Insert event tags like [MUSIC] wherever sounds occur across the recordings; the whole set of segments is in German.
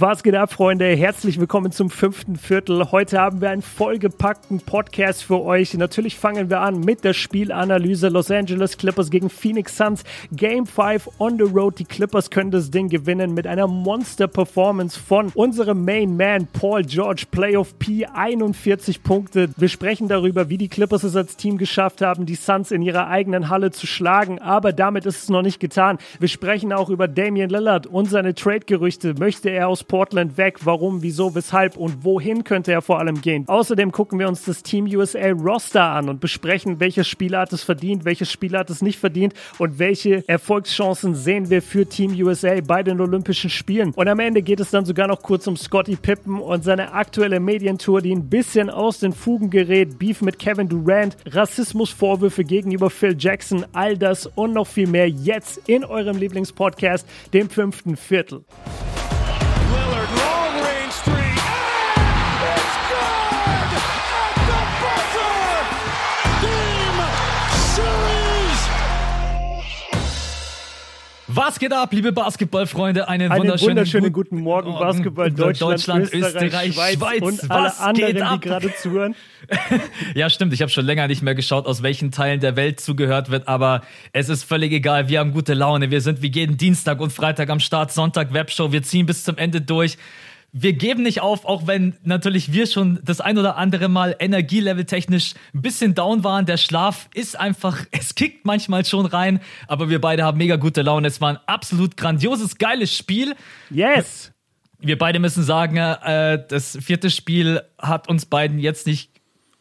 Was geht ab, Freunde? Herzlich willkommen zum fünften Viertel. Heute haben wir einen vollgepackten Podcast für euch. Natürlich fangen wir an mit der Spielanalyse. Los Angeles Clippers gegen Phoenix Suns. Game 5 on the road. Die Clippers können das Ding gewinnen mit einer Monster-Performance von unserem Main Man Paul George. Playoff P 41 Punkte. Wir sprechen darüber, wie die Clippers es als Team geschafft haben, die Suns in ihrer eigenen Halle zu schlagen. Aber damit ist es noch nicht getan. Wir sprechen auch über Damian Lillard und seine Trade-Gerüchte. Möchte er aus Portland weg? Warum, wieso, weshalb und wohin könnte er vor allem gehen? Außerdem gucken wir uns das Team USA Roster an und besprechen, welches Spieler hat es verdient, welches Spieler hat es nicht verdient und welche Erfolgschancen sehen wir für Team USA bei den Olympischen Spielen. Und am Ende geht es dann sogar noch kurz um Scotty Pippen und seine aktuelle Medientour, die ein bisschen aus den Fugen gerät. Beef mit Kevin Durant, Rassismusvorwürfe gegenüber Phil Jackson, all das und noch viel mehr jetzt in eurem Lieblingspodcast, dem fünften Viertel. Was geht ab, liebe Basketballfreunde? Einen, Einen wunderschönen, wunderschönen guten, guten Morgen, Basketball Deutschland, Deutschland Österreich, Schweiz, Schweiz und alle anderen, die gerade zuhören. [LAUGHS] ja, stimmt. Ich habe schon länger nicht mehr geschaut, aus welchen Teilen der Welt zugehört wird, aber es ist völlig egal. Wir haben gute Laune. Wir sind wie jeden Dienstag und Freitag am Start, Sonntag Webshow. Wir ziehen bis zum Ende durch wir geben nicht auf, auch wenn natürlich wir schon das ein oder andere Mal energieleveltechnisch ein bisschen down waren. Der Schlaf ist einfach, [LAUGHS] es kickt manchmal schon rein, aber wir beide haben mega gute Laune. Es war ein absolut grandioses, geiles Spiel. Yes! Wir beide müssen sagen, äh, das vierte Spiel hat uns beiden jetzt nicht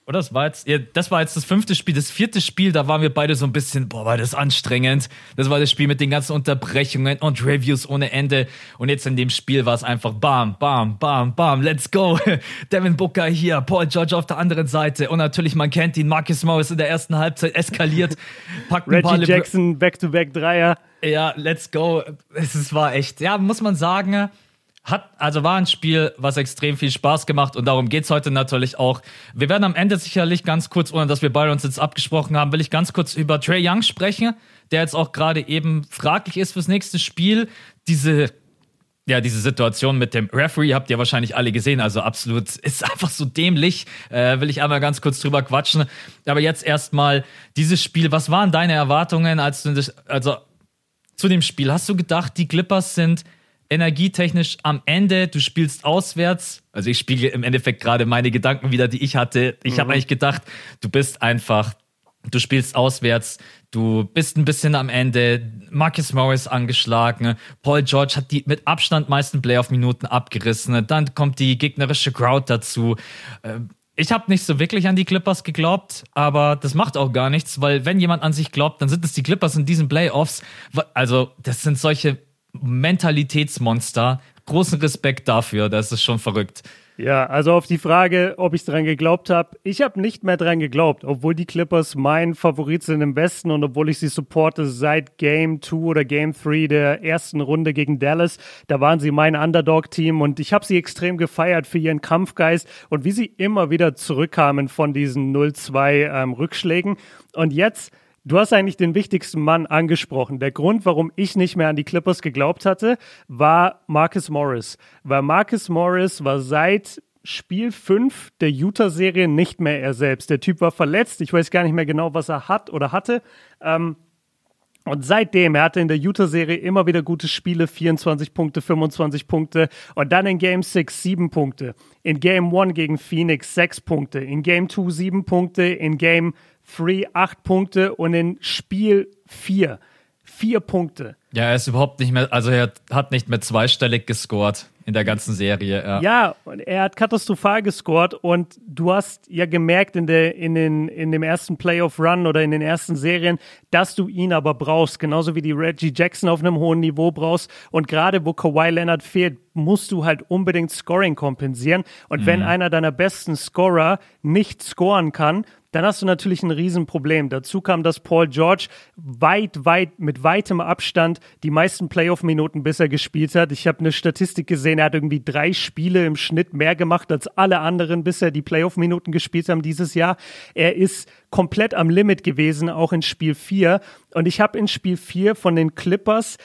oder das war jetzt, ja, das war jetzt das fünfte Spiel. Das vierte Spiel, da waren wir beide so ein bisschen, boah, war das anstrengend. Das war das Spiel mit den ganzen Unterbrechungen und Reviews ohne Ende. Und jetzt in dem Spiel war es einfach bam, bam, bam, bam, let's go. [LAUGHS] Devin Booker hier, Paul George auf der anderen Seite. Und natürlich, man kennt ihn, Marcus Morris in der ersten Halbzeit eskaliert. [LAUGHS] Packt Reggie Jackson, Back-to-Back-Dreier. Ja, let's go. Es war echt, ja, muss man sagen, hat, also war ein Spiel, was extrem viel Spaß gemacht und darum geht's heute natürlich auch. Wir werden am Ende sicherlich ganz kurz, ohne dass wir beide uns jetzt abgesprochen haben, will ich ganz kurz über Trey Young sprechen, der jetzt auch gerade eben fraglich ist fürs nächste Spiel. Diese ja, diese Situation mit dem Referee habt ihr wahrscheinlich alle gesehen. Also absolut, ist einfach so dämlich. Äh, will ich einmal ganz kurz drüber quatschen. Aber jetzt erstmal dieses Spiel. Was waren deine Erwartungen, als du also zu dem Spiel? Hast du gedacht, die Clippers sind energietechnisch am Ende, du spielst auswärts. Also ich spiele im Endeffekt gerade meine Gedanken wieder, die ich hatte. Ich mhm. habe eigentlich gedacht, du bist einfach, du spielst auswärts, du bist ein bisschen am Ende. Marcus Morris angeschlagen, Paul George hat die mit Abstand meisten Playoff-Minuten abgerissen. Dann kommt die gegnerische Crowd dazu. Ähm, ich habe nicht so wirklich an die Clippers geglaubt, aber das macht auch gar nichts, weil wenn jemand an sich glaubt, dann sind es die Clippers in diesen Playoffs. Also das sind solche Mentalitätsmonster. Großen Respekt dafür, das ist schon verrückt. Ja, also auf die Frage, ob ich dran geglaubt habe, ich habe nicht mehr dran geglaubt, obwohl die Clippers mein Favorit sind im Westen und obwohl ich sie supporte seit Game 2 oder Game 3 der ersten Runde gegen Dallas. Da waren sie mein Underdog-Team und ich habe sie extrem gefeiert für ihren Kampfgeist und wie sie immer wieder zurückkamen von diesen 0-2 ähm, Rückschlägen. Und jetzt Du hast eigentlich den wichtigsten Mann angesprochen. Der Grund, warum ich nicht mehr an die Clippers geglaubt hatte, war Marcus Morris. Weil Marcus Morris war seit Spiel 5 der Utah-Serie nicht mehr er selbst. Der Typ war verletzt. Ich weiß gar nicht mehr genau, was er hat oder hatte. Ähm, und seitdem, er hatte in der Utah-Serie immer wieder gute Spiele, 24 Punkte, 25 Punkte und dann in Game 6 7 Punkte. In Game 1 gegen Phoenix 6 Punkte. In Game 2 7 Punkte. In Game Free acht Punkte und in Spiel vier vier Punkte. Ja, er ist überhaupt nicht mehr, also er hat nicht mehr zweistellig gescored in der ganzen Serie. Ja, ja er hat katastrophal gescored und du hast ja gemerkt in, der, in, den, in dem ersten Playoff-Run oder in den ersten Serien, dass du ihn aber brauchst, genauso wie die Reggie Jackson auf einem hohen Niveau brauchst. Und gerade wo Kawhi Leonard fehlt, musst du halt unbedingt Scoring kompensieren. Und mhm. wenn einer deiner besten Scorer nicht scoren kann, dann hast du natürlich ein Riesenproblem. Dazu kam, dass Paul George weit, weit, mit weitem Abstand die meisten Playoff-Minuten bisher gespielt hat. Ich habe eine Statistik gesehen, er hat irgendwie drei Spiele im Schnitt mehr gemacht als alle anderen bisher, die Playoff-Minuten gespielt haben dieses Jahr. Er ist komplett am Limit gewesen, auch in Spiel 4. Und ich habe in Spiel 4 von den Clippers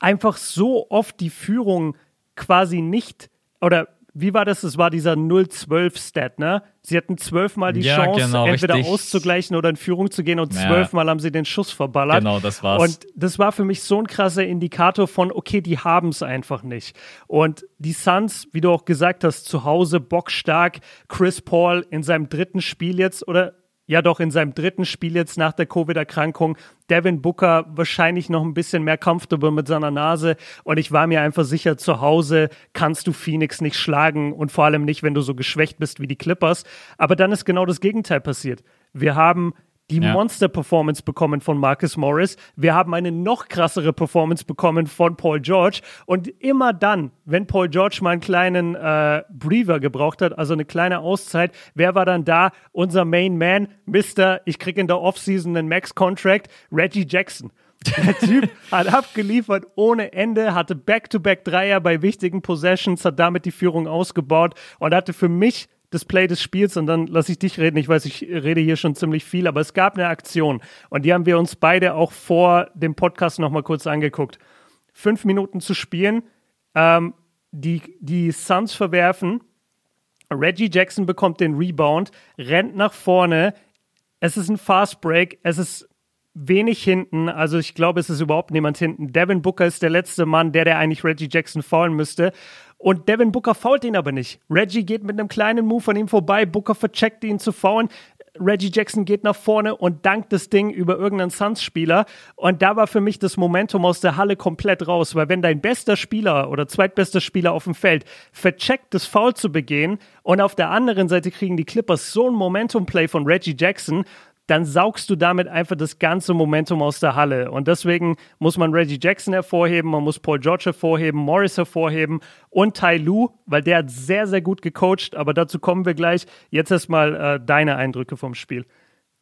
einfach so oft die Führung quasi nicht, oder wie war das? Es war dieser 0-12-Stat, ne? Sie hatten zwölfmal die Ja, Chance, genau, entweder richtig. auszugleichen oder in Führung zu gehen und Ja. zwölfmal haben sie den Schuss verballert. Genau, das war's. Und das war für mich so ein krasser Indikator von, okay, die haben es einfach nicht. Und die Suns, wie du auch gesagt hast, zu Hause bockstark. Chris Paul in seinem dritten Spiel jetzt oder ja doch in seinem dritten Spiel jetzt nach der Covid-Erkrankung. Devin Booker wahrscheinlich noch ein bisschen mehr comfortable mit seiner Nase. Und ich war mir einfach sicher, zu Hause kannst du Phoenix nicht schlagen und vor allem nicht, wenn du so geschwächt bist wie die Clippers. Aber dann ist genau das Gegenteil passiert. Wir haben die Ja. Monster-Performance bekommen von Marcus Morris. Wir haben eine noch krassere Performance bekommen von Paul George. Und immer dann, wenn Paul George mal einen kleinen äh, Breather gebraucht hat, also eine kleine Auszeit, wer war dann da? Unser Main Man, Mr. Ich krieg in der Offseason einen Max-Contract, Reggie Jackson. Der [LAUGHS] Typ hat abgeliefert ohne Ende, hatte Back-to-Back-Dreier bei wichtigen Possessions, hat damit die Führung ausgebaut und hatte für mich das Play des Spiels und dann lasse ich dich reden. Ich weiß, ich rede hier schon ziemlich viel, aber es gab eine Aktion und die haben wir uns beide auch vor dem Podcast nochmal kurz angeguckt. Fünf Minuten zu spielen, ähm, die, die Suns verwerfen, Reggie Jackson bekommt den Rebound, rennt nach vorne, es ist ein Fast Break, es ist wenig hinten, also ich glaube, es ist überhaupt niemand hinten. Devin Booker ist der letzte Mann, der, der eigentlich Reggie Jackson faulen müsste. Und Devin Booker fault ihn aber nicht. Reggie geht mit einem kleinen Move von ihm vorbei, Booker vercheckt ihn zu faulen. Reggie Jackson geht nach vorne und dankt das Ding über irgendeinen Suns-Spieler. Und da war für mich das Momentum aus der Halle komplett raus, weil wenn dein bester Spieler oder zweitbester Spieler auf dem Feld vercheckt, das Foul zu begehen und auf der anderen Seite kriegen die Clippers so ein Momentum-Play von Reggie Jackson, dann saugst du damit einfach das ganze Momentum aus der Halle. Und deswegen muss man Reggie Jackson hervorheben, man muss Paul George hervorheben, Morris hervorheben und Tai Lu, weil der hat sehr, sehr gut gecoacht, aber dazu kommen wir gleich. Jetzt erstmal äh, deine Eindrücke vom Spiel.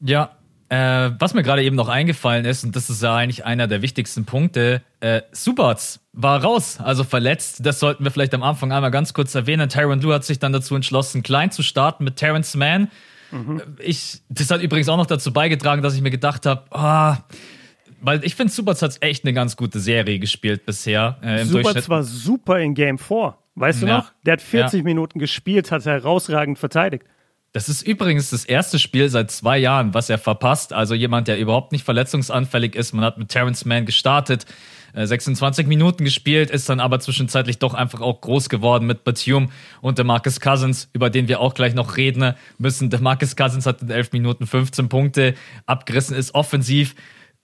Ja, äh, was mir gerade eben noch eingefallen ist, und das ist ja eigentlich einer der wichtigsten Punkte, äh, Subats war raus, also verletzt. Das sollten wir vielleicht am Anfang einmal ganz kurz erwähnen. Tyron Lue hat sich dann dazu entschlossen, klein zu starten mit Terrence Mann. Ich, das hat übrigens auch noch dazu beigetragen, dass ich mir gedacht habe, ah, weil ich finde, Subats hat echt eine ganz gute Serie gespielt bisher. Äh, im Super Durchschnitt. zwar super in Game 4, weißt du Ja. noch? Der hat 40 Ja. Minuten gespielt, hat herausragend verteidigt. Das ist übrigens das erste Spiel seit zwei Jahren, was er verpasst. Also jemand, der überhaupt nicht verletzungsanfällig ist. Man hat mit Terrence Mann gestartet, 26 Minuten gespielt, ist dann aber zwischenzeitlich doch einfach auch groß geworden mit Batum und der Marcus Cousins, über den wir auch gleich noch reden müssen. Der Marcus Cousins hat in 11 Minuten 15 Punkte abgerissen, ist offensiv.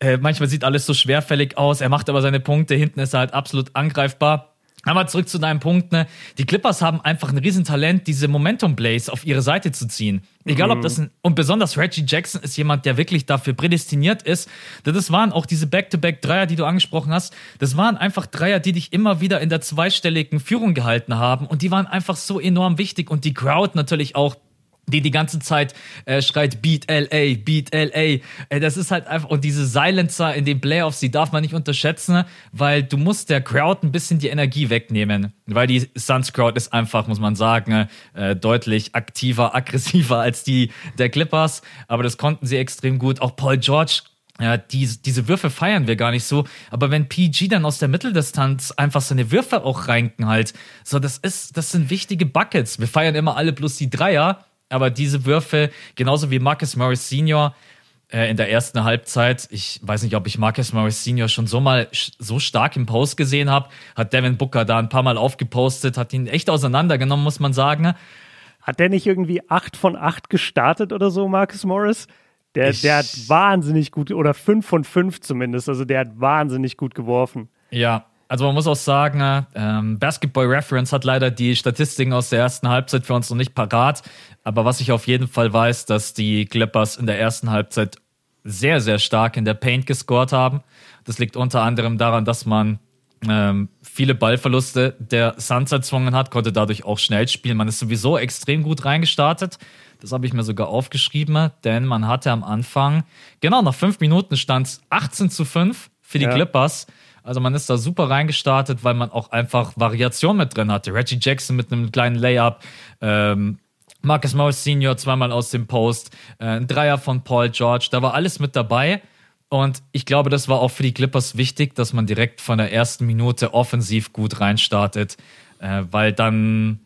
Äh, manchmal sieht alles so schwerfällig aus. Er macht aber seine Punkte. Hinten ist er halt absolut angreifbar. Aber zurück zu deinem Punkt, ne? Die Clippers haben einfach ein Riesentalent, diese Momentum-Plays auf ihre Seite zu ziehen. Egal ob das ein, und besonders Reggie Jackson ist jemand, der wirklich dafür prädestiniert ist. Denn Das waren auch diese Back-to-Back-Dreier, die du angesprochen hast. Das waren einfach Dreier, die dich immer wieder in der zweistelligen Führung gehalten haben. Und die waren einfach so enorm wichtig. Und die Crowd natürlich auch die die ganze Zeit äh, schreit Beat LA, Beat LA. Äh, das ist halt einfach und diese Silencer in den Playoffs, die darf man nicht unterschätzen, weil du musst der Crowd ein bisschen die Energie wegnehmen, weil die Suns Crowd ist einfach, muss man sagen, äh, deutlich aktiver, [LAUGHS] aggressiver als die der Clippers, aber das konnten sie extrem gut. Auch Paul George ja, diese, diese Würfe feiern wir gar nicht so. Aber wenn PG dann aus der Mitteldistanz einfach seine Würfe auch reinken halt, so, das ist, das sind wichtige Buckets. Wir feiern immer alle bloß die Dreier, aber diese Würfe, genauso wie Marcus Morris Senior äh, in der ersten Halbzeit, ich weiß nicht, ob ich Marcus Morris Senior schon so mal so stark im Post gesehen habe, hat Devin Booker da ein paar Mal aufgepostet, hat ihn echt auseinandergenommen, muss man sagen. Hat der nicht irgendwie 8 von 8 gestartet oder so, Marcus Morris? Der, Ich- der hat wahnsinnig gut, oder 5 von 5 zumindest, also der hat wahnsinnig gut geworfen. Ja, also man muss auch sagen, ähm, Basketball Reference hat leider die Statistiken aus der ersten Halbzeit für uns noch nicht parat. Aber was ich auf jeden Fall weiß, dass die Clippers in der ersten Halbzeit sehr, sehr stark in der Paint gescored haben. Das liegt unter anderem daran, dass man ähm, viele Ballverluste der Suns erzwungen hat, konnte dadurch auch schnell spielen. Man ist sowieso extrem gut reingestartet. Das habe ich mir sogar aufgeschrieben, denn man hatte am Anfang, genau nach fünf Minuten stand es 18 zu 5 für die Ja. Clippers. Also man ist da super reingestartet, weil man auch einfach Variation mit drin hatte. Reggie Jackson mit einem kleinen Layup, ähm, Marcus Morris Senior zweimal aus dem Post, äh, ein Dreier von Paul George, da war alles mit dabei. Und ich glaube, das war auch für die Clippers wichtig, dass man direkt von der ersten Minute offensiv gut reinstartet. Äh, weil dann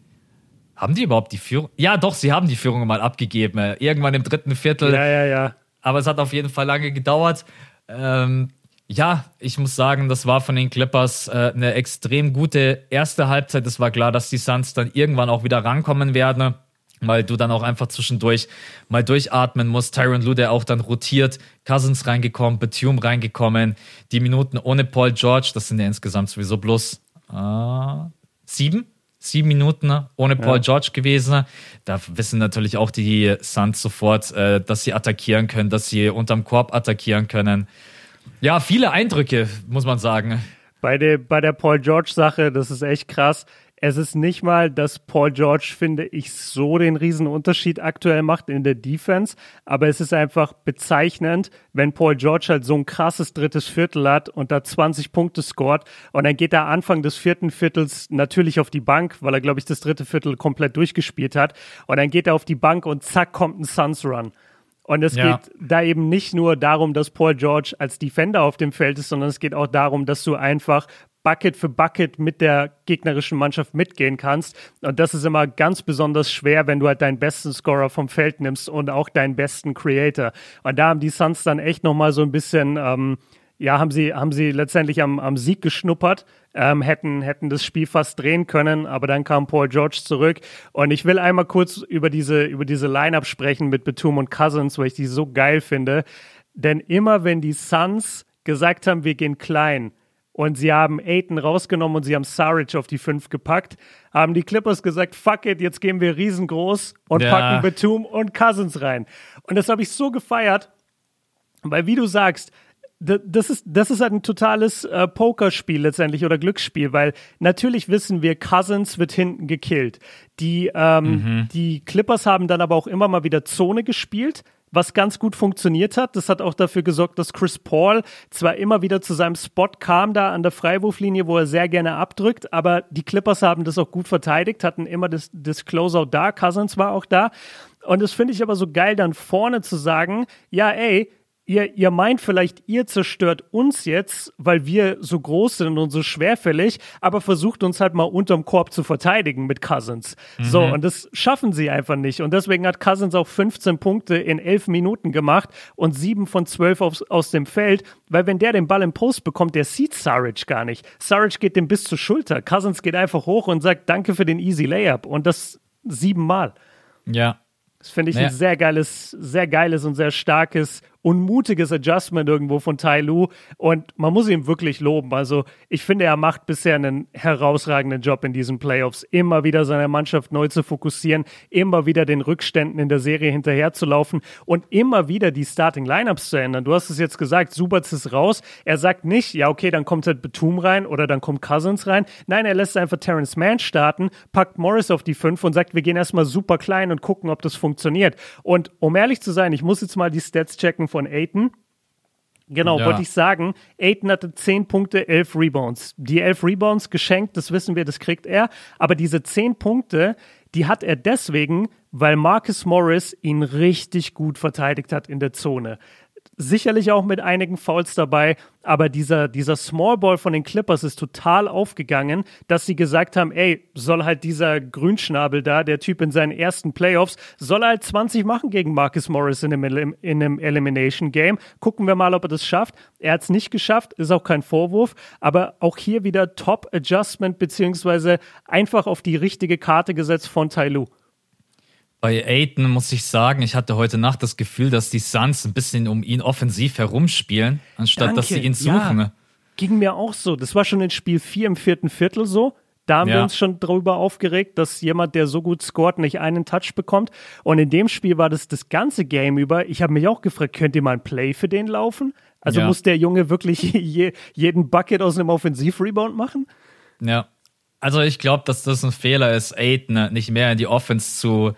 haben die überhaupt die Führung? Ja, doch, sie haben die Führung mal abgegeben. Äh, irgendwann im dritten Viertel. Ja, ja, ja. Aber es hat auf jeden Fall lange gedauert. Ähm, ja, ich muss sagen, das war von den Clippers äh, eine extrem gute erste Halbzeit. Es war klar, dass die Suns dann irgendwann auch wieder rankommen werden, weil du dann auch einfach zwischendurch mal durchatmen musst. Tyron Lue, der auch dann rotiert, Cousins reingekommen, Batum reingekommen, die Minuten ohne Paul George, das sind ja insgesamt sowieso bloß äh, sieben, sieben Minuten ohne Paul ja. George gewesen. Da wissen natürlich auch die Suns sofort, äh, dass sie attackieren können, dass sie unterm Korb attackieren können. Ja, viele Eindrücke, muss man sagen. Bei der, bei der Paul George-Sache, das ist echt krass. Es ist nicht mal, dass Paul George, finde ich, so den riesen Unterschied aktuell macht in der Defense, aber es ist einfach bezeichnend, wenn Paul George halt so ein krasses drittes Viertel hat und da 20 Punkte scored und dann geht er Anfang des vierten Viertels natürlich auf die Bank, weil er, glaube ich, das dritte Viertel komplett durchgespielt hat und dann geht er auf die Bank und zack kommt ein Suns Run. Und es ja. geht da eben nicht nur darum, dass Paul George als Defender auf dem Feld ist, sondern es geht auch darum, dass du einfach Bucket für Bucket mit der gegnerischen Mannschaft mitgehen kannst. Und das ist immer ganz besonders schwer, wenn du halt deinen besten Scorer vom Feld nimmst und auch deinen besten Creator. Und da haben die Suns dann echt nochmal so ein bisschen, ähm, ja, haben sie, haben sie letztendlich am, am Sieg geschnuppert, ähm, hätten, hätten das Spiel fast drehen können, aber dann kam Paul George zurück. Und ich will einmal kurz über diese, über diese Line-Up sprechen mit Batum und Cousins, weil ich die so geil finde. Denn immer wenn die Suns gesagt haben, wir gehen klein, und sie haben Aiton rausgenommen und sie haben Saric auf die 5 gepackt, haben die Clippers gesagt, fuck it, jetzt gehen wir riesengroß und ja. packen Batum und Cousins rein. Und das habe ich so gefeiert, weil wie du sagst, das ist, das ist ein totales äh, Pokerspiel letztendlich oder Glücksspiel, weil natürlich wissen wir, Cousins wird hinten gekillt. Die, ähm, mhm. die Clippers haben dann aber auch immer mal wieder Zone gespielt was ganz gut funktioniert hat. Das hat auch dafür gesorgt, dass Chris Paul zwar immer wieder zu seinem Spot kam, da an der Freiwurflinie, wo er sehr gerne abdrückt, aber die Clippers haben das auch gut verteidigt, hatten immer das, das Closeout da, Cousins war auch da. Und das finde ich aber so geil, dann vorne zu sagen, ja, ey, ihr, ihr meint vielleicht, ihr zerstört uns jetzt, weil wir so groß sind und so schwerfällig, aber versucht uns halt mal unterm Korb zu verteidigen mit Cousins. Mhm. So, und das schaffen sie einfach nicht. Und deswegen hat Cousins auch 15 Punkte in 11 Minuten gemacht und 7 von 12 aus, aus dem Feld, weil wenn der den Ball im Post bekommt, der sieht Saric gar nicht. Saric geht dem bis zur Schulter. Cousins geht einfach hoch und sagt, danke für den easy Layup. Und das siebenmal. Ja. Das finde ich naja. ein sehr geiles, sehr geiles und sehr starkes unmutiges Adjustment irgendwo von Tai Lu und man muss ihn wirklich loben. Also ich finde, er macht bisher einen herausragenden Job in diesen Playoffs, immer wieder seine Mannschaft neu zu fokussieren, immer wieder den Rückständen in der Serie hinterherzulaufen und immer wieder die Starting Lineups zu ändern. Du hast es jetzt gesagt, Subats ist raus. Er sagt nicht, ja okay, dann kommt halt Betum rein oder dann kommt Cousins rein. Nein, er lässt einfach Terrence Mann starten, packt Morris auf die 5 und sagt, wir gehen erstmal super klein und gucken, ob das funktioniert. Und um ehrlich zu sein, ich muss jetzt mal die Stats checken von Aiton. Genau, ja. wollte ich sagen. Aiton hatte 10 Punkte, 11 Rebounds. Die 11 Rebounds geschenkt, das wissen wir, das kriegt er. Aber diese 10 Punkte, die hat er deswegen, weil Marcus Morris ihn richtig gut verteidigt hat in der Zone sicherlich auch mit einigen Fouls dabei, aber dieser, dieser Small Ball von den Clippers ist total aufgegangen, dass sie gesagt haben, ey, soll halt dieser Grünschnabel da, der Typ in seinen ersten Playoffs, soll halt 20 machen gegen Marcus Morris in einem, in einem Elimination Game. Gucken wir mal, ob er das schafft. Er hat es nicht geschafft, ist auch kein Vorwurf, aber auch hier wieder Top Adjustment beziehungsweise einfach auf die richtige Karte gesetzt von Tai Lu. Bei Aiden muss ich sagen, ich hatte heute Nacht das Gefühl, dass die Suns ein bisschen um ihn offensiv herumspielen, anstatt Danke. dass sie ihn suchen. Ja, ging mir auch so. Das war schon in Spiel 4 im vierten Viertel so. Da haben ja. wir uns schon darüber aufgeregt, dass jemand, der so gut scored, nicht einen Touch bekommt. Und in dem Spiel war das das ganze Game über. Ich habe mich auch gefragt, könnt ihr mal ein Play für den laufen? Also ja. muss der Junge wirklich [LAUGHS] je, jeden Bucket aus einem Offensiv-Rebound machen? Ja. Also ich glaube, dass das ein Fehler ist, Aiden nicht mehr in die Offense zu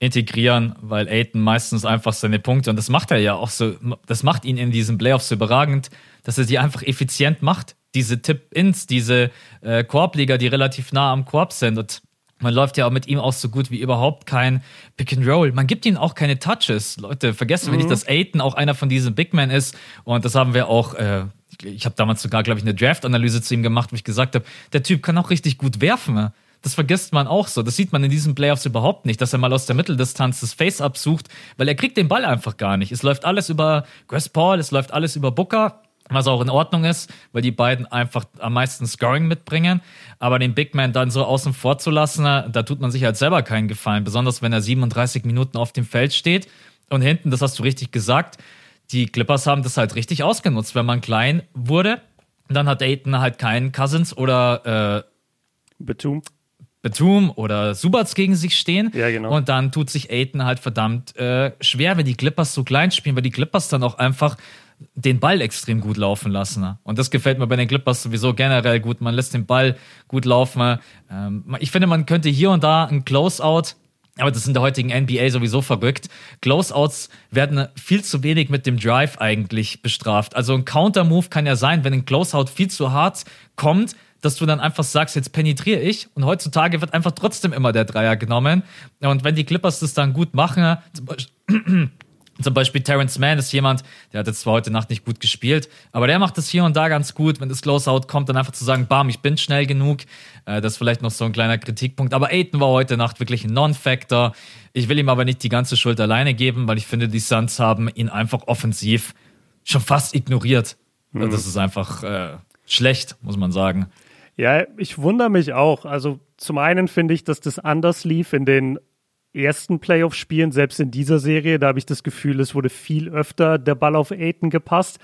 integrieren, weil Aiton meistens einfach seine Punkte, und das macht er ja auch so, das macht ihn in diesen Playoffs so überragend, dass er die einfach effizient macht. Diese Tip-Ins, diese äh, Korbliga, die relativ nah am Korb sind. Und man läuft ja auch mit ihm auch so gut wie überhaupt kein Pick and Roll. Man gibt ihm auch keine Touches. Leute, vergessen mhm. wir nicht, dass Aiton auch einer von diesen Big Men ist. Und das haben wir auch, äh, ich habe damals sogar, glaube ich, eine Draft-Analyse zu ihm gemacht, wo ich gesagt habe, der Typ kann auch richtig gut werfen. Das vergisst man auch so. Das sieht man in diesen Playoffs überhaupt nicht, dass er mal aus der Mitteldistanz das Face-Up sucht, weil er kriegt den Ball einfach gar nicht. Es läuft alles über Chris Paul, es läuft alles über Booker was auch in Ordnung ist, weil die beiden einfach am meisten Scoring mitbringen. Aber den Big Man dann so außen vor zu lassen, da tut man sich halt selber keinen Gefallen, besonders wenn er 37 Minuten auf dem Feld steht. Und hinten, das hast du richtig gesagt, die Clippers haben das halt richtig ausgenutzt. Wenn man klein wurde, dann hat Aiton halt keinen Cousins oder äh, Betum. Betum oder Subats gegen sich stehen. Ja, genau. Und dann tut sich Aiton halt verdammt äh, schwer, wenn die Clippers so klein spielen, weil die Clippers dann auch einfach den Ball extrem gut laufen lassen. Und das gefällt mir bei den Clippers sowieso generell gut. Man lässt den Ball gut laufen. Ähm, ich finde, man könnte hier und da ein Closeout aber das ist in der heutigen NBA sowieso verrückt. Closeouts werden viel zu wenig mit dem Drive eigentlich bestraft. Also ein Counter-Move kann ja sein, wenn ein Closeout viel zu hart kommt, dass du dann einfach sagst, jetzt penetriere ich. Und heutzutage wird einfach trotzdem immer der Dreier genommen. Und wenn die Clippers das dann gut machen, zum Beispiel [CLEARS THROAT] zum Beispiel Terrence Mann ist jemand, der hat jetzt zwar heute Nacht nicht gut gespielt, aber der macht es hier und da ganz gut. Wenn das Closeout kommt, dann einfach zu sagen, bam, ich bin schnell genug. Äh, das ist vielleicht noch so ein kleiner Kritikpunkt. Aber Aiden war heute Nacht wirklich ein Non-Factor. Ich will ihm aber nicht die ganze Schuld alleine geben, weil ich finde, die Suns haben ihn einfach offensiv schon fast ignoriert. Mhm. Das ist einfach äh, schlecht, muss man sagen. Ja, ich wundere mich auch. Also zum einen finde ich, dass das anders lief in den ersten Playoff-Spielen, selbst in dieser Serie, da habe ich das Gefühl, es wurde viel öfter der Ball auf Aiden gepasst.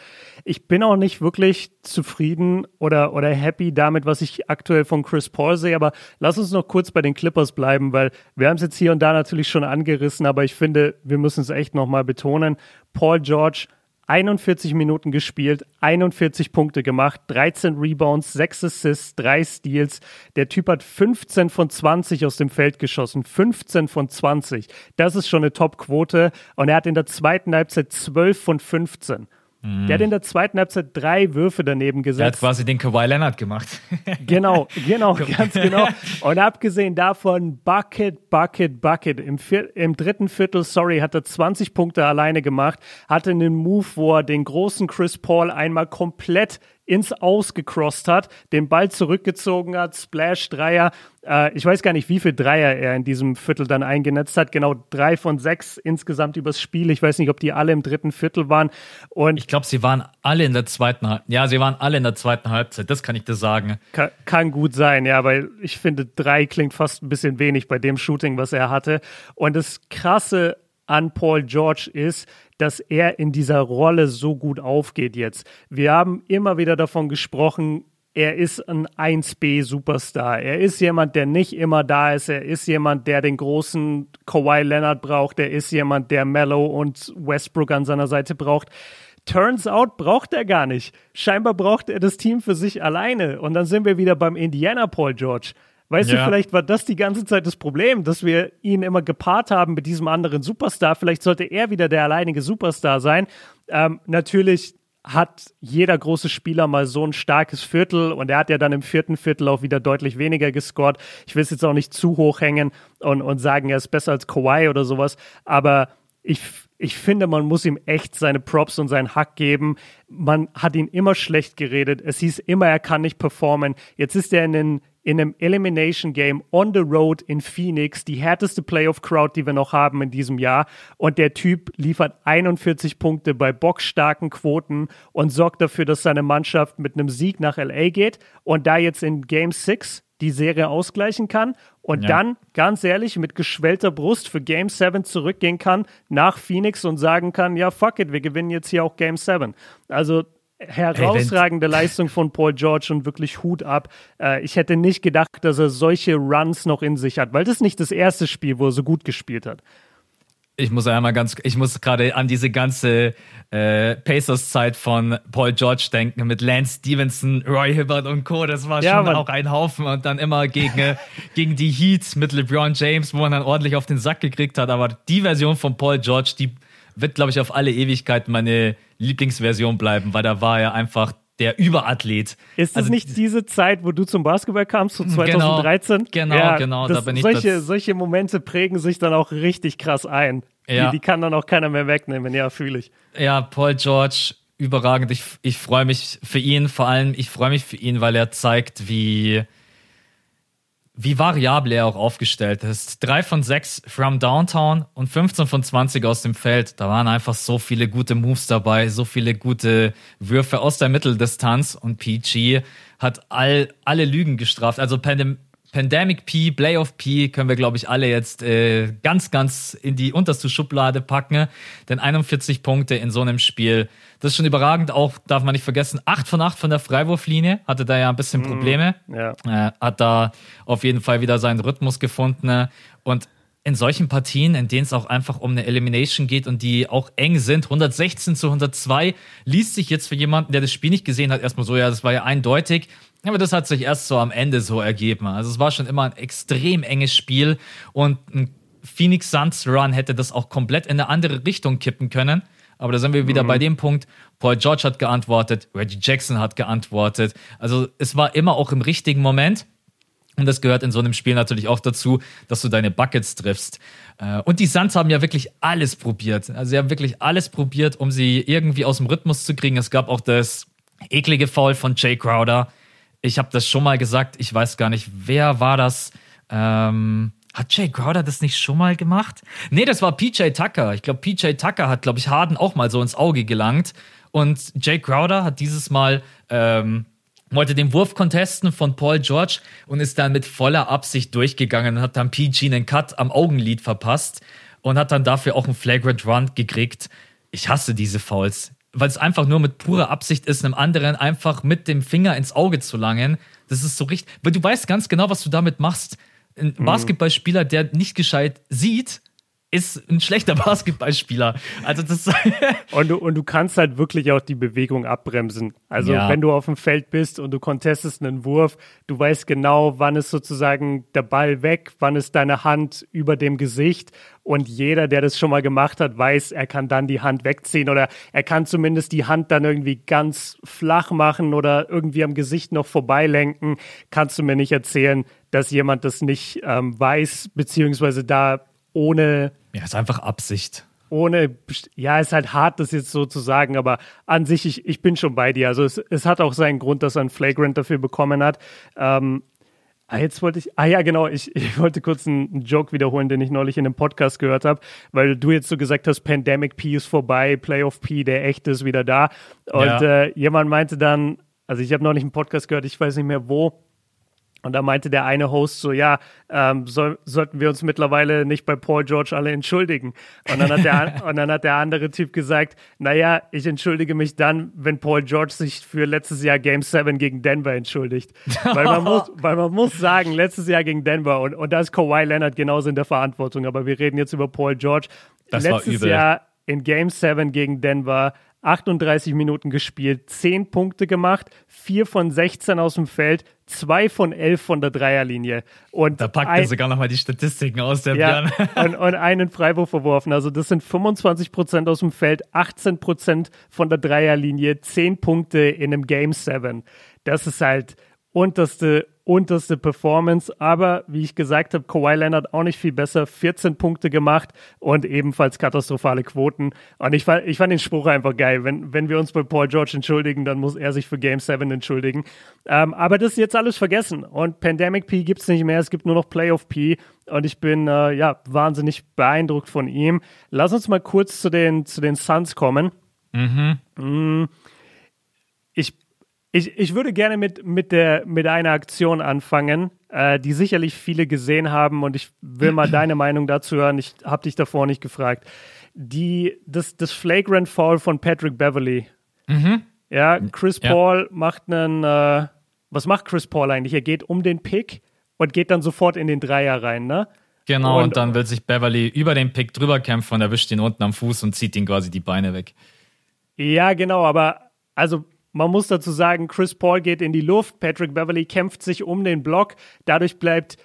Ich bin auch nicht wirklich zufrieden oder, oder happy damit, was ich aktuell von Chris Paul sehe, aber lass uns noch kurz bei den Clippers bleiben, weil wir haben es jetzt hier und da natürlich schon angerissen, aber ich finde, wir müssen es echt nochmal betonen. Paul George 41 Minuten gespielt, 41 Punkte gemacht, 13 Rebounds, 6 Assists, 3 Steals. Der Typ hat 15 von 20 aus dem Feld geschossen. 15 von 20. Das ist schon eine Top-Quote. Und er hat in der zweiten Halbzeit 12 von 15. Der hat in der zweiten Halbzeit drei Würfe daneben gesetzt. Er hat quasi den Kawhi Leonard gemacht. [LAUGHS] genau, genau, ganz genau. [LAUGHS] Und abgesehen davon, Bucket, Bucket, Bucket. Im, Im, dritten Viertel, sorry, hat er 20 Punkte alleine gemacht, hatte einen Move, wo er den großen Chris Paul einmal komplett ins Aus gecrossed hat, den Ball zurückgezogen hat, Splash, Dreier. Äh, ich weiß gar nicht, wie viel Dreier er in diesem Viertel dann eingenetzt hat. Genau drei von sechs insgesamt übers Spiel. Ich weiß nicht, ob die alle im dritten Viertel waren. Und ich glaube, sie waren alle in der zweiten Halbzeit. Ja, sie waren alle in der zweiten Halbzeit. Das kann ich dir sagen. Kann, kann gut sein, ja, weil ich finde, drei klingt fast ein bisschen wenig bei dem Shooting, was er hatte. Und das Krasse an Paul George ist, dass er in dieser Rolle so gut aufgeht jetzt. Wir haben immer wieder davon gesprochen, er ist ein 1B-Superstar. Er ist jemand, der nicht immer da ist. Er ist jemand, der den großen Kawhi Leonard braucht. Er ist jemand, der Mello und Westbrook an seiner Seite braucht. Turns out braucht er gar nicht. Scheinbar braucht er das Team für sich alleine. Und dann sind wir wieder beim Indiana Paul George. Weißt ja. du, vielleicht war das die ganze Zeit das Problem, dass wir ihn immer gepaart haben mit diesem anderen Superstar. Vielleicht sollte er wieder der alleinige Superstar sein. Ähm, natürlich hat jeder große Spieler mal so ein starkes Viertel und er hat ja dann im vierten Viertel auch wieder deutlich weniger gescored. Ich will es jetzt auch nicht zu hoch hängen und, und sagen, er ist besser als Kawhi oder sowas, aber ich, ich finde, man muss ihm echt seine Props und seinen Hack geben. Man hat ihn immer schlecht geredet. Es hieß immer, er kann nicht performen. Jetzt ist er in den in einem Elimination Game on the road in Phoenix, die härteste Playoff Crowd, die wir noch haben in diesem Jahr. Und der Typ liefert 41 Punkte bei boxstarken Quoten und sorgt dafür, dass seine Mannschaft mit einem Sieg nach LA geht und da jetzt in Game 6 die Serie ausgleichen kann und ja. dann, ganz ehrlich, mit geschwellter Brust für Game 7 zurückgehen kann nach Phoenix und sagen kann, ja, fuck it, wir gewinnen jetzt hier auch Game 7. Also herausragende Leistung von Paul George und wirklich Hut ab. Äh, ich hätte nicht gedacht, dass er solche Runs noch in sich hat, weil das nicht das erste Spiel, wo er so gut gespielt hat. Ich muss einmal ganz, ich muss gerade an diese ganze äh, Pacers-Zeit von Paul George denken mit Lance Stevenson, Roy Hibbert und Co. Das war ja, schon Mann. auch ein Haufen und dann immer gegen, gegen die Heat mit LeBron James, wo man dann ordentlich auf den Sack gekriegt hat. Aber die Version von Paul George, die wird, glaube ich, auf alle Ewigkeit meine Lieblingsversion bleiben, weil da war er einfach der Überathlet. Ist es also, nicht diese Zeit, wo du zum Basketball kamst, so 2013? Genau, genau, ja, genau das, da bin solche, ich. Das, solche Momente prägen sich dann auch richtig krass ein. Ja. Die, die kann dann auch keiner mehr wegnehmen, ja, fühle ich. Ja, Paul George, überragend. Ich, ich freue mich für ihn, vor allem, ich freue mich für ihn, weil er zeigt, wie, wie variabel er auch aufgestellt ist. Drei von sechs from Downtown und 15 von 20 aus dem Feld. Da waren einfach so viele gute Moves dabei, so viele gute Würfe aus der Mitteldistanz und PG hat all, alle Lügen gestraft. Also Pandem Pandemic P, Playoff P können wir, glaube ich, alle jetzt äh, ganz, ganz in die unterste Schublade packen. Denn 41 Punkte in so einem Spiel, das ist schon überragend. Auch darf man nicht vergessen, 8 von 8 von der Freiwurflinie, hatte da ja ein bisschen mhm. Probleme. Mm, ja. äh, hat da auf jeden Fall wieder seinen Rhythmus gefunden. Und in solchen Partien, in denen es auch einfach um eine Elimination geht und die auch eng sind, 116 zu 102, liest sich jetzt für jemanden, der das Spiel nicht gesehen hat, erstmal so, ja, das war ja eindeutig. Aber das hat sich erst so am Ende so ergeben. Also es war schon immer ein extrem enges Spiel und ein Phoenix Suns Run hätte das auch komplett in eine andere Richtung kippen können. Aber da sind wir wieder mhm. bei dem Punkt. Paul George hat geantwortet, Reggie Jackson hat geantwortet. Also es war immer auch im richtigen Moment. Und das gehört in so einem Spiel natürlich auch dazu, dass du deine Buckets triffst. Äh, und die Suns haben ja wirklich alles probiert. Also sie haben wirklich alles probiert, um sie irgendwie aus dem Rhythmus zu kriegen. Es gab auch das eklige Foul von Jay Crowder, ich habe das schon mal gesagt, ich weiß gar nicht, wer war das? Ähm, hat Jay Crowder das nicht schon mal gemacht? Nee, das war PJ Tucker. Ich glaube, PJ Tucker hat, glaube ich, Harden auch mal so ins Auge gelangt. Und Jay Crowder hat dieses Mal ähm, wollte den Wurf contesten von Paul George und ist dann mit voller Absicht durchgegangen und hat dann PG einen Cut am Augenlid verpasst und hat dann dafür auch einen Flagrant Run gekriegt. Ich hasse diese Fouls weil es einfach nur mit purer Absicht ist, einem anderen einfach mit dem Finger ins Auge zu langen. Das ist so richtig, weil du weißt ganz genau, was du damit machst. Ein mhm. Basketballspieler, der nicht gescheit sieht, ist ein schlechter [LAUGHS] Basketballspieler. Also das [LAUGHS] und, du, und du kannst halt wirklich auch die Bewegung abbremsen. Also ja. wenn du auf dem Feld bist und du contestest einen Wurf, du weißt genau, wann ist sozusagen der Ball weg, wann ist deine Hand über dem Gesicht und jeder, der das schon mal gemacht hat, weiß, er kann dann die Hand wegziehen oder er kann zumindest die Hand dann irgendwie ganz flach machen oder irgendwie am Gesicht noch vorbeilenken. Kannst du mir nicht erzählen, dass jemand das nicht ähm, weiß, beziehungsweise da ohne. Ja, ist einfach Absicht. Ohne, ja, ist halt hart, das jetzt so zu sagen, aber an sich, ich, ich bin schon bei dir. Also es, es hat auch seinen Grund, dass er ein Flagrant dafür bekommen hat. Ähm, Ah, jetzt wollte ich, ah ja, genau, ich, [LAUGHS] ich wollte kurz einen, einen Joke wiederholen, den ich neulich in einem Podcast gehört habe, weil du jetzt so gesagt hast, Pandemic P ist vorbei, Playoff P, der echte ist wieder da. Und ja. äh, jemand meinte dann, also ich habe neulich einen Podcast gehört, ich weiß nicht mehr wo, und da meinte der eine Host so, ja, ähm, soll, sollten wir uns mittlerweile nicht bei Paul George alle entschuldigen? Und dann hat der, [LAUGHS] und dann hat der andere Typ gesagt, naja, ich entschuldige mich dann, wenn Paul George sich für letztes Jahr Game 7 gegen Denver entschuldigt. weil, man muss, [LAUGHS] weil man muss sagen, letztes Jahr gegen Denver und, und da ist Kawhi Leonard genauso in der Verantwortung, aber wir reden jetzt über Paul George. Das letztes Jahr in Game 7 gegen Denver 38 Minuten gespielt, 10 Punkte gemacht, 4 von 16 aus dem Feld, 2 von 11 von der Dreierlinie. Und da packt er sogar nochmal die Statistiken aus, der ja, Björn. [LAUGHS] und, und, einen Freiwurf verworfen. Also das sind 25 Prozent aus dem Feld, 18 Prozent von der Dreierlinie, 10 Punkte in einem Game 7. Das ist halt unterste unterste Performance. Aber wie ich gesagt habe, Kawhi Leonard auch nicht viel besser. 14 Punkte gemacht und ebenfalls katastrophale Quoten. Und ich fand, ich fand den Spruch einfach geil. Wenn, wenn wir uns bei Paul George entschuldigen, dann muss er sich für Game 7 entschuldigen. Ähm, aber das ist jetzt alles vergessen. Und Pandemic P gibt es nicht mehr. Es gibt nur noch Playoff P. Und ich bin äh, ja wahnsinnig beeindruckt von ihm. Lass uns mal kurz zu den, zu den Suns kommen. Mhm. Mm. Ich ich, ich würde gerne mit, mit, der, mit einer Aktion anfangen, äh, die sicherlich viele gesehen haben und ich will mal deine [CLEARS THROAT] Meinung dazu hören. Ich habe dich davor nicht gefragt. Die, das, das Flagrant Fall von Patrick Beverly. Mhm. Ja, Chris ja. Paul macht einen, äh, was macht Chris Paul eigentlich? Er geht um den Pick und geht dann sofort in den Dreier rein, ne? Genau, und, und dann will sich Beverly über den Pick drüber kämpfen und erwischt ihn unten am Fuß und zieht ihn quasi die Beine weg. Ja, genau, aber also man muss dazu sagen, Chris Paul geht in die Luft, Patrick Beverly kämpft sich um den Block, dadurch bleibt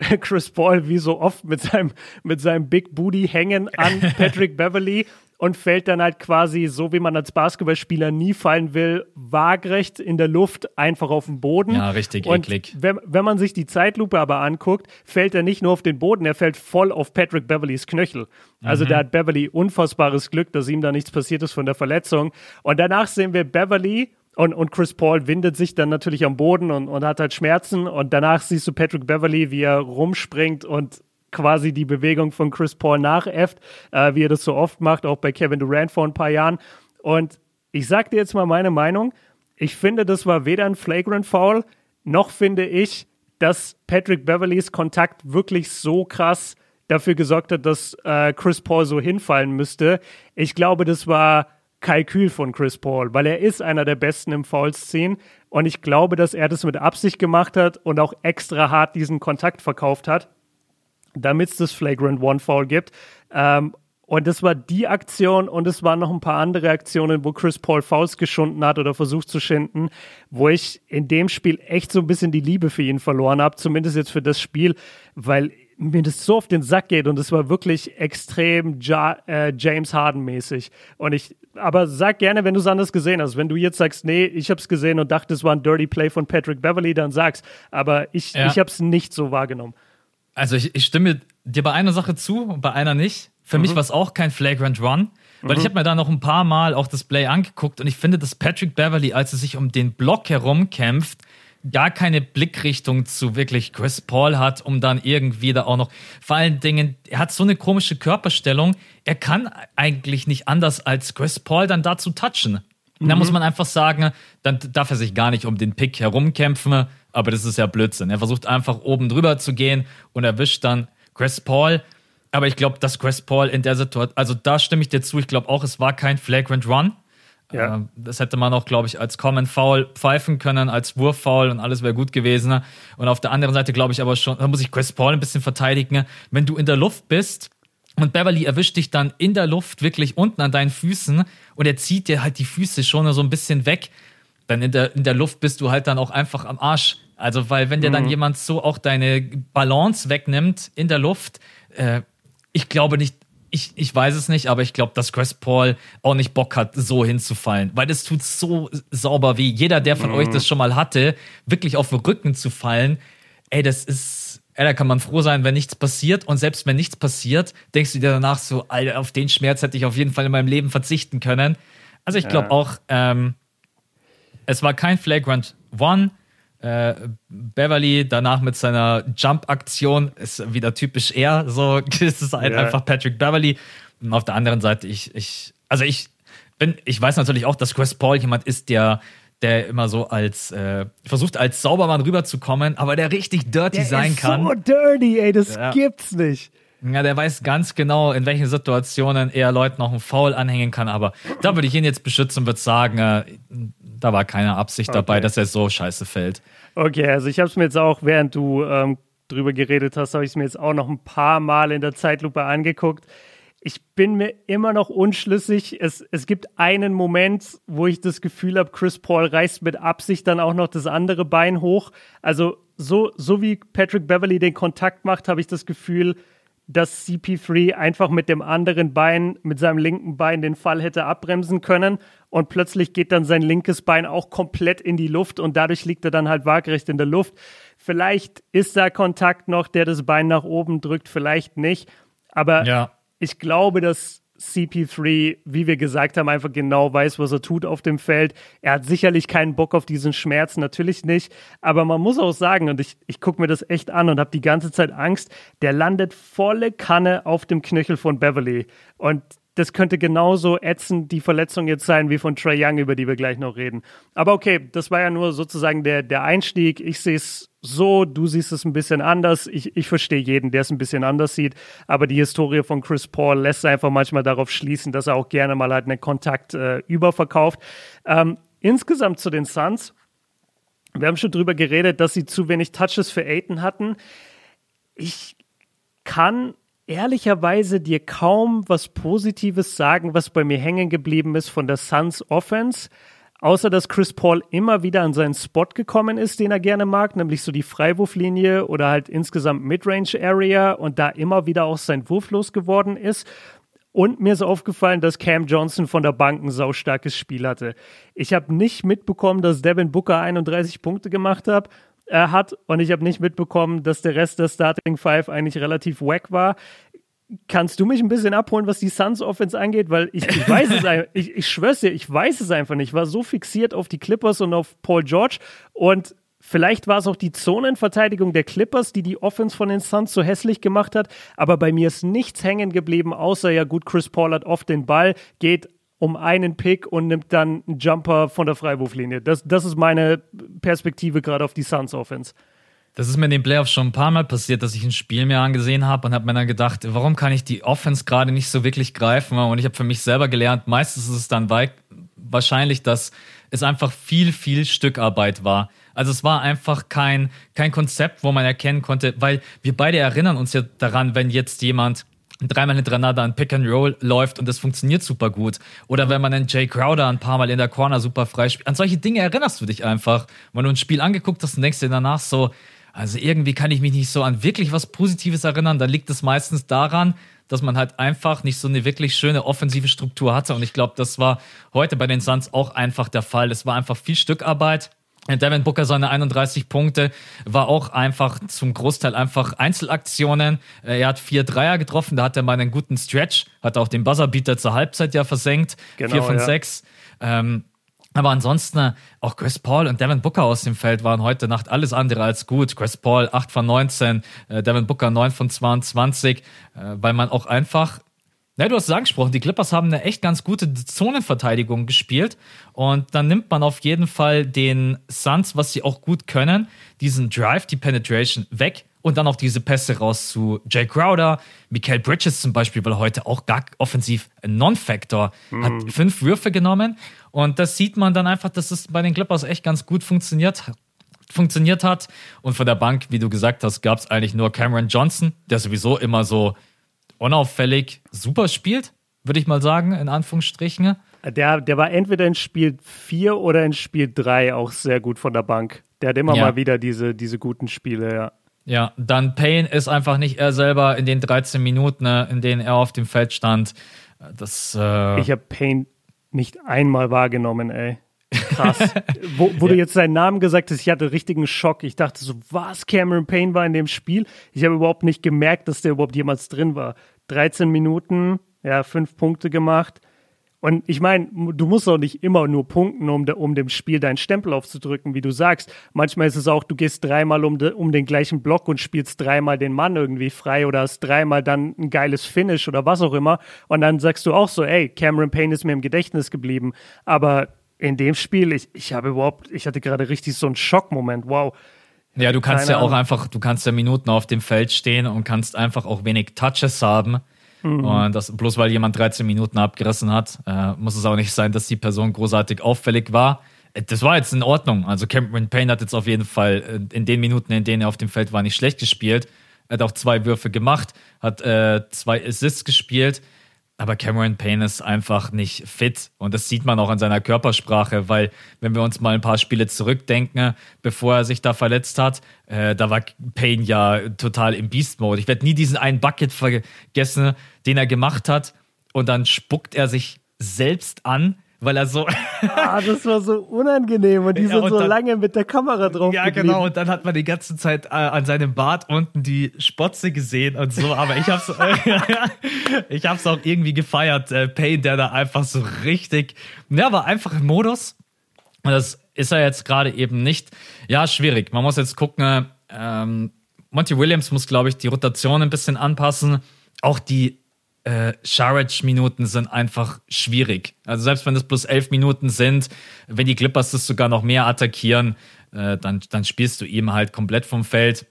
[LAUGHS] Chris Paul wie so oft mit seinem, mit seinem Big Booty hängen an [LAUGHS] Patrick Beverly und fällt dann halt quasi, so wie man als Basketballspieler nie fallen will, waagrecht in der Luft einfach auf den Boden. Ja, richtig und eklig. Wenn, wenn man sich die Zeitlupe aber anguckt, fällt er nicht nur auf den Boden, er fällt voll auf Patrick Beverlys Knöchel. Also mhm. da hat Beverly unfassbares Glück, dass ihm da nichts passiert ist von der Verletzung. Und danach sehen wir Beverly Und, und Chris Paul windet sich dann natürlich am Boden und, und hat halt Schmerzen. Und danach siehst du Patrick Beverly, wie er rumspringt und quasi die Bewegung von Chris Paul nachäfft, äh, wie er das so oft macht, auch bei Kevin Durant vor ein paar Jahren. Und ich sag dir jetzt mal meine Meinung. Ich finde, das war weder ein Flagrant Foul, noch finde ich, dass Patrick Beverlys Kontakt wirklich so krass dafür gesorgt hat, dass äh, Chris Paul so hinfallen müsste. Ich glaube, das war Kalkül von Chris Paul, weil er ist einer der Besten im Fouls ziehen und ich glaube, dass er das mit Absicht gemacht hat und auch extra hart diesen Kontakt verkauft hat, damit es das Flagrant One Foul gibt. Ähm, und das war die Aktion und es waren noch ein paar andere Aktionen, wo Chris Paul Fouls geschunden hat oder versucht zu schinden, wo ich in dem Spiel echt so ein bisschen die Liebe für ihn verloren habe, zumindest jetzt für das Spiel, weil mir das so auf den Sack geht und es war wirklich extrem ja, äh, James Harden mäßig. Und ich, aber sag gerne, wenn du es anders gesehen hast. Wenn du jetzt sagst, nee, ich habe es gesehen und dachte, es war ein Dirty Play von Patrick Beverly, dann sag's. Aber ich, ja. ich habe es nicht so wahrgenommen. Also ich, ich stimme dir bei einer Sache zu und bei einer nicht. Für mhm. mich war es auch kein Flagrant Run. Weil mhm. ich habe mir da noch ein paar Mal auch das Play angeguckt und ich finde, dass Patrick Beverly, als er sich um den Block herumkämpft, gar keine Blickrichtung zu wirklich Chris Paul hat, um dann irgendwie da auch noch, vor allen Dingen, er hat so eine komische Körperstellung, er kann eigentlich nicht anders als Chris Paul dann da zu touchen. Mhm. Da muss man einfach sagen, dann darf er sich gar nicht um den Pick herumkämpfen, aber das ist ja Blödsinn. Er versucht einfach oben drüber zu gehen und erwischt dann Chris Paul. Aber ich glaube, dass Chris Paul in der Situation, also da stimme ich dir zu, ich glaube auch, es war kein Flagrant Run. Ja. Äh, das hätte man auch, glaube ich, als Common Foul pfeifen können, als Wurffoul und alles wäre gut gewesen. Und auf der anderen Seite glaube ich aber schon, da muss ich Chris Paul ein bisschen verteidigen. Wenn du in der Luft bist und Beverly erwischt dich dann in der Luft wirklich unten an deinen Füßen und er zieht dir halt die Füße schon so ein bisschen weg, dann in der, in der Luft bist du halt dann auch einfach am Arsch. Also, weil wenn dir dann mhm. jemand so auch deine Balance wegnimmt in der Luft, äh, ich glaube nicht, ich, ich weiß es nicht, aber ich glaube, dass Chris Paul auch nicht Bock hat, so hinzufallen. Weil das tut so sauber wie Jeder, der von mhm. euch das schon mal hatte, wirklich auf den Rücken zu fallen, ey, das ist, ey, da kann man froh sein, wenn nichts passiert. Und selbst wenn nichts passiert, denkst du dir danach so, Alter, auf den Schmerz hätte ich auf jeden Fall in meinem Leben verzichten können. Also ich glaube ja. auch, ähm, es war kein Flagrant One. Äh, Beverly danach mit seiner Jump-Aktion ist wieder typisch er. So [LAUGHS] ist es halt yeah. einfach Patrick Beverly. Und auf der anderen Seite, ich, ich, also ich bin, ich weiß natürlich auch, dass Chris Paul jemand ist, der, der immer so als äh, versucht als Saubermann rüberzukommen, aber der richtig dirty der sein ist kann. So dirty, ey, das ja. gibt's nicht. Ja, der weiß ganz genau, in welchen Situationen er Leuten noch einen Foul anhängen kann, aber da würde ich ihn jetzt beschützen und würde sagen, äh, da war keine Absicht okay. dabei, dass er so scheiße fällt. Okay, also ich habe es mir jetzt auch, während du ähm, drüber geredet hast, habe ich es mir jetzt auch noch ein paar Mal in der Zeitlupe angeguckt. Ich bin mir immer noch unschlüssig. Es, es gibt einen Moment, wo ich das Gefühl habe, Chris Paul reißt mit Absicht dann auch noch das andere Bein hoch. Also so, so wie Patrick Beverly den Kontakt macht, habe ich das Gefühl, dass CP3 einfach mit dem anderen Bein, mit seinem linken Bein den Fall hätte abbremsen können und plötzlich geht dann sein linkes Bein auch komplett in die Luft und dadurch liegt er dann halt waagerecht in der Luft. Vielleicht ist da Kontakt noch, der das Bein nach oben drückt, vielleicht nicht. Aber ja. ich glaube, dass CP3, wie wir gesagt haben, einfach genau weiß, was er tut auf dem Feld. Er hat sicherlich keinen Bock auf diesen Schmerz, natürlich nicht. Aber man muss auch sagen, und ich, ich gucke mir das echt an und habe die ganze Zeit Angst, der landet volle Kanne auf dem Knöchel von Beverly. Und das könnte genauso ätzend die Verletzung jetzt sein wie von Trey Young, über die wir gleich noch reden. Aber okay, das war ja nur sozusagen der, der Einstieg. Ich sehe es so, du siehst es ein bisschen anders. Ich, ich verstehe jeden, der es ein bisschen anders sieht. Aber die Historie von Chris Paul lässt einfach manchmal darauf schließen, dass er auch gerne mal halt einen Kontakt äh, überverkauft. Ähm, insgesamt zu den Suns. Wir haben schon drüber geredet, dass sie zu wenig Touches für Aiton hatten. Ich kann ehrlicherweise dir kaum was Positives sagen, was bei mir hängen geblieben ist von der Suns Offense. Außer dass Chris Paul immer wieder an seinen Spot gekommen ist, den er gerne mag, nämlich so die Freiwurflinie oder halt insgesamt Midrange Area und da immer wieder auch sein Wurf losgeworden ist. Und mir ist aufgefallen, dass Cam Johnson von der Bank ein saustarkes Spiel hatte. Ich habe nicht mitbekommen, dass Devin Booker 31 Punkte gemacht hat äh, hat. Und ich habe nicht mitbekommen, dass der Rest der Starting Five eigentlich relativ wack war. Kannst du mich ein bisschen abholen, was die Suns Offense angeht? Weil ich, ich weiß es [LAUGHS] einfach, ich, ich schwör's dir, ich weiß es einfach nicht. Ich war so fixiert auf die Clippers und auf Paul George und Vielleicht war es auch die Zonenverteidigung der Clippers, die die Offense von den Suns so hässlich gemacht hat. Aber bei mir ist nichts hängen geblieben, außer ja gut, Chris Paul hat oft den Ball, geht um einen Pick und nimmt dann einen Jumper von der Freiwurflinie. Das, das ist meine Perspektive gerade auf die Suns Offense. Das ist mir in den Playoffs schon ein paar Mal passiert, dass ich ein Spiel mir angesehen habe und habe mir dann gedacht, warum kann ich die Offense gerade nicht so wirklich greifen? Und ich habe für mich selber gelernt, meistens ist es dann wahrscheinlich, dass es einfach viel, viel Stückarbeit war. Also es war einfach kein, kein Konzept, wo man erkennen konnte, weil wir beide erinnern uns ja daran, wenn jetzt jemand dreimal hintereinander ein Pick and Roll läuft und das funktioniert super gut. Oder wenn man einen Jay Crowder ein paar Mal in der Corner super frei spielt. An solche Dinge erinnerst du dich einfach. Wenn du ein Spiel angeguckt hast und denkst dir danach so, also irgendwie kann ich mich nicht so an wirklich was Positives erinnern. Dann liegt es meistens daran, dass man halt einfach nicht so eine wirklich schöne offensive Struktur hatte. Und ich glaube, das war heute bei den Suns auch einfach der Fall. Es war einfach viel Stückarbeit. Devin Booker seine 31 Punkte war auch einfach zum Großteil einfach Einzelaktionen. Er hat vier Dreier getroffen, da hat er mal einen guten Stretch, hat auch den Buzzerbeater zur Halbzeit ja versenkt. Genau, vier von ja. sechs. Ähm, aber ansonsten äh, auch Chris Paul und Devin Booker aus dem Feld waren heute Nacht alles andere als gut. Chris Paul 8 von 19, äh, Devin Booker 9 von 22, äh, weil man auch einfach ja, du hast es angesprochen, die Clippers haben eine echt ganz gute Zonenverteidigung gespielt und dann nimmt man auf jeden Fall den Suns, was sie auch gut können, diesen Drive, die Penetration weg und dann auch diese Pässe raus zu Jay Crowder, Michael Bridges zum Beispiel, weil heute auch gar offensiv ein Non-Factor mhm. hat fünf Würfe genommen und das sieht man dann einfach, dass es bei den Clippers echt ganz gut funktioniert funktioniert hat. Und von der Bank, wie du gesagt hast, gab es eigentlich nur Cameron Johnson, der sowieso immer so unauffällig super spielt, würde ich mal sagen, in Anführungsstrichen. Der, der war entweder in Spiel 4 oder in Spiel 3 auch sehr gut von der Bank. Der hat immer ja. mal wieder diese, diese guten Spiele, ja. Ja, dann Payne ist einfach nicht er selber in den 13 Minuten, ne, in denen er auf dem Feld stand. Das, äh ich habe Payne nicht einmal wahrgenommen, ey. Krass. [LAUGHS] wo, wo ja. du jetzt seinen Namen gesagt hast, ich hatte richtigen Schock. Ich dachte so, was? Cameron Payne war in dem Spiel? Ich habe überhaupt nicht gemerkt, dass der überhaupt jemals drin war. 13 Minuten, ja, fünf Punkte gemacht. Und ich meine, du musst auch nicht immer nur punkten, um, de, um dem Spiel deinen Stempel aufzudrücken, wie du sagst. Manchmal ist es auch, du gehst dreimal um, de, um den gleichen Block und spielst dreimal den Mann irgendwie frei oder hast dreimal dann ein geiles Finish oder was auch immer. Und dann sagst du auch so, ey, Cameron Payne ist mir im Gedächtnis geblieben. Aber in dem Spiel, ich, ich habe überhaupt, ich hatte gerade richtig so einen Schockmoment. Wow. Ja, du kannst Keine ja auch einfach, du kannst ja Minuten auf dem Feld stehen und kannst einfach auch wenig Touches haben. Mhm. Und das bloß weil jemand 13 Minuten abgerissen hat, äh, muss es auch nicht sein, dass die Person großartig auffällig war. Äh, das war jetzt in Ordnung. Also Cameron Payne hat jetzt auf jeden Fall äh, in den Minuten, in denen er auf dem Feld war, nicht schlecht gespielt. Er hat auch zwei Würfe gemacht, hat äh, zwei Assists gespielt. Aber Cameron Payne ist einfach nicht fit. Und das sieht man auch an seiner Körpersprache, weil, wenn wir uns mal ein paar Spiele zurückdenken, bevor er sich da verletzt hat, äh, da war Payne ja total im Beast-Mode. Ich werde nie diesen einen Bucket vergessen, den er gemacht hat. Und dann spuckt er sich selbst an weil er so. ah, das war so unangenehm und die sind ja, und so dann, lange mit der Kamera drauf. Ja, geblieben. genau. Und dann hat man die ganze Zeit äh, an seinem Bart unten die Spotze gesehen und so. Aber ich hab's, [LAUGHS] ich hab's auch irgendwie gefeiert. Äh, Payne, der da einfach so richtig, ja, war einfach im Modus. Und das ist er jetzt gerade eben nicht. Ja, schwierig. Man muss jetzt gucken. Ähm, Monty Williams muss, glaube ich, die Rotation ein bisschen anpassen. Auch die äh, Sharage-Minuten sind einfach schwierig. Also selbst wenn es plus elf Minuten sind, wenn die Clippers das sogar noch mehr attackieren, äh, dann, dann spielst du ihm halt komplett vom Feld.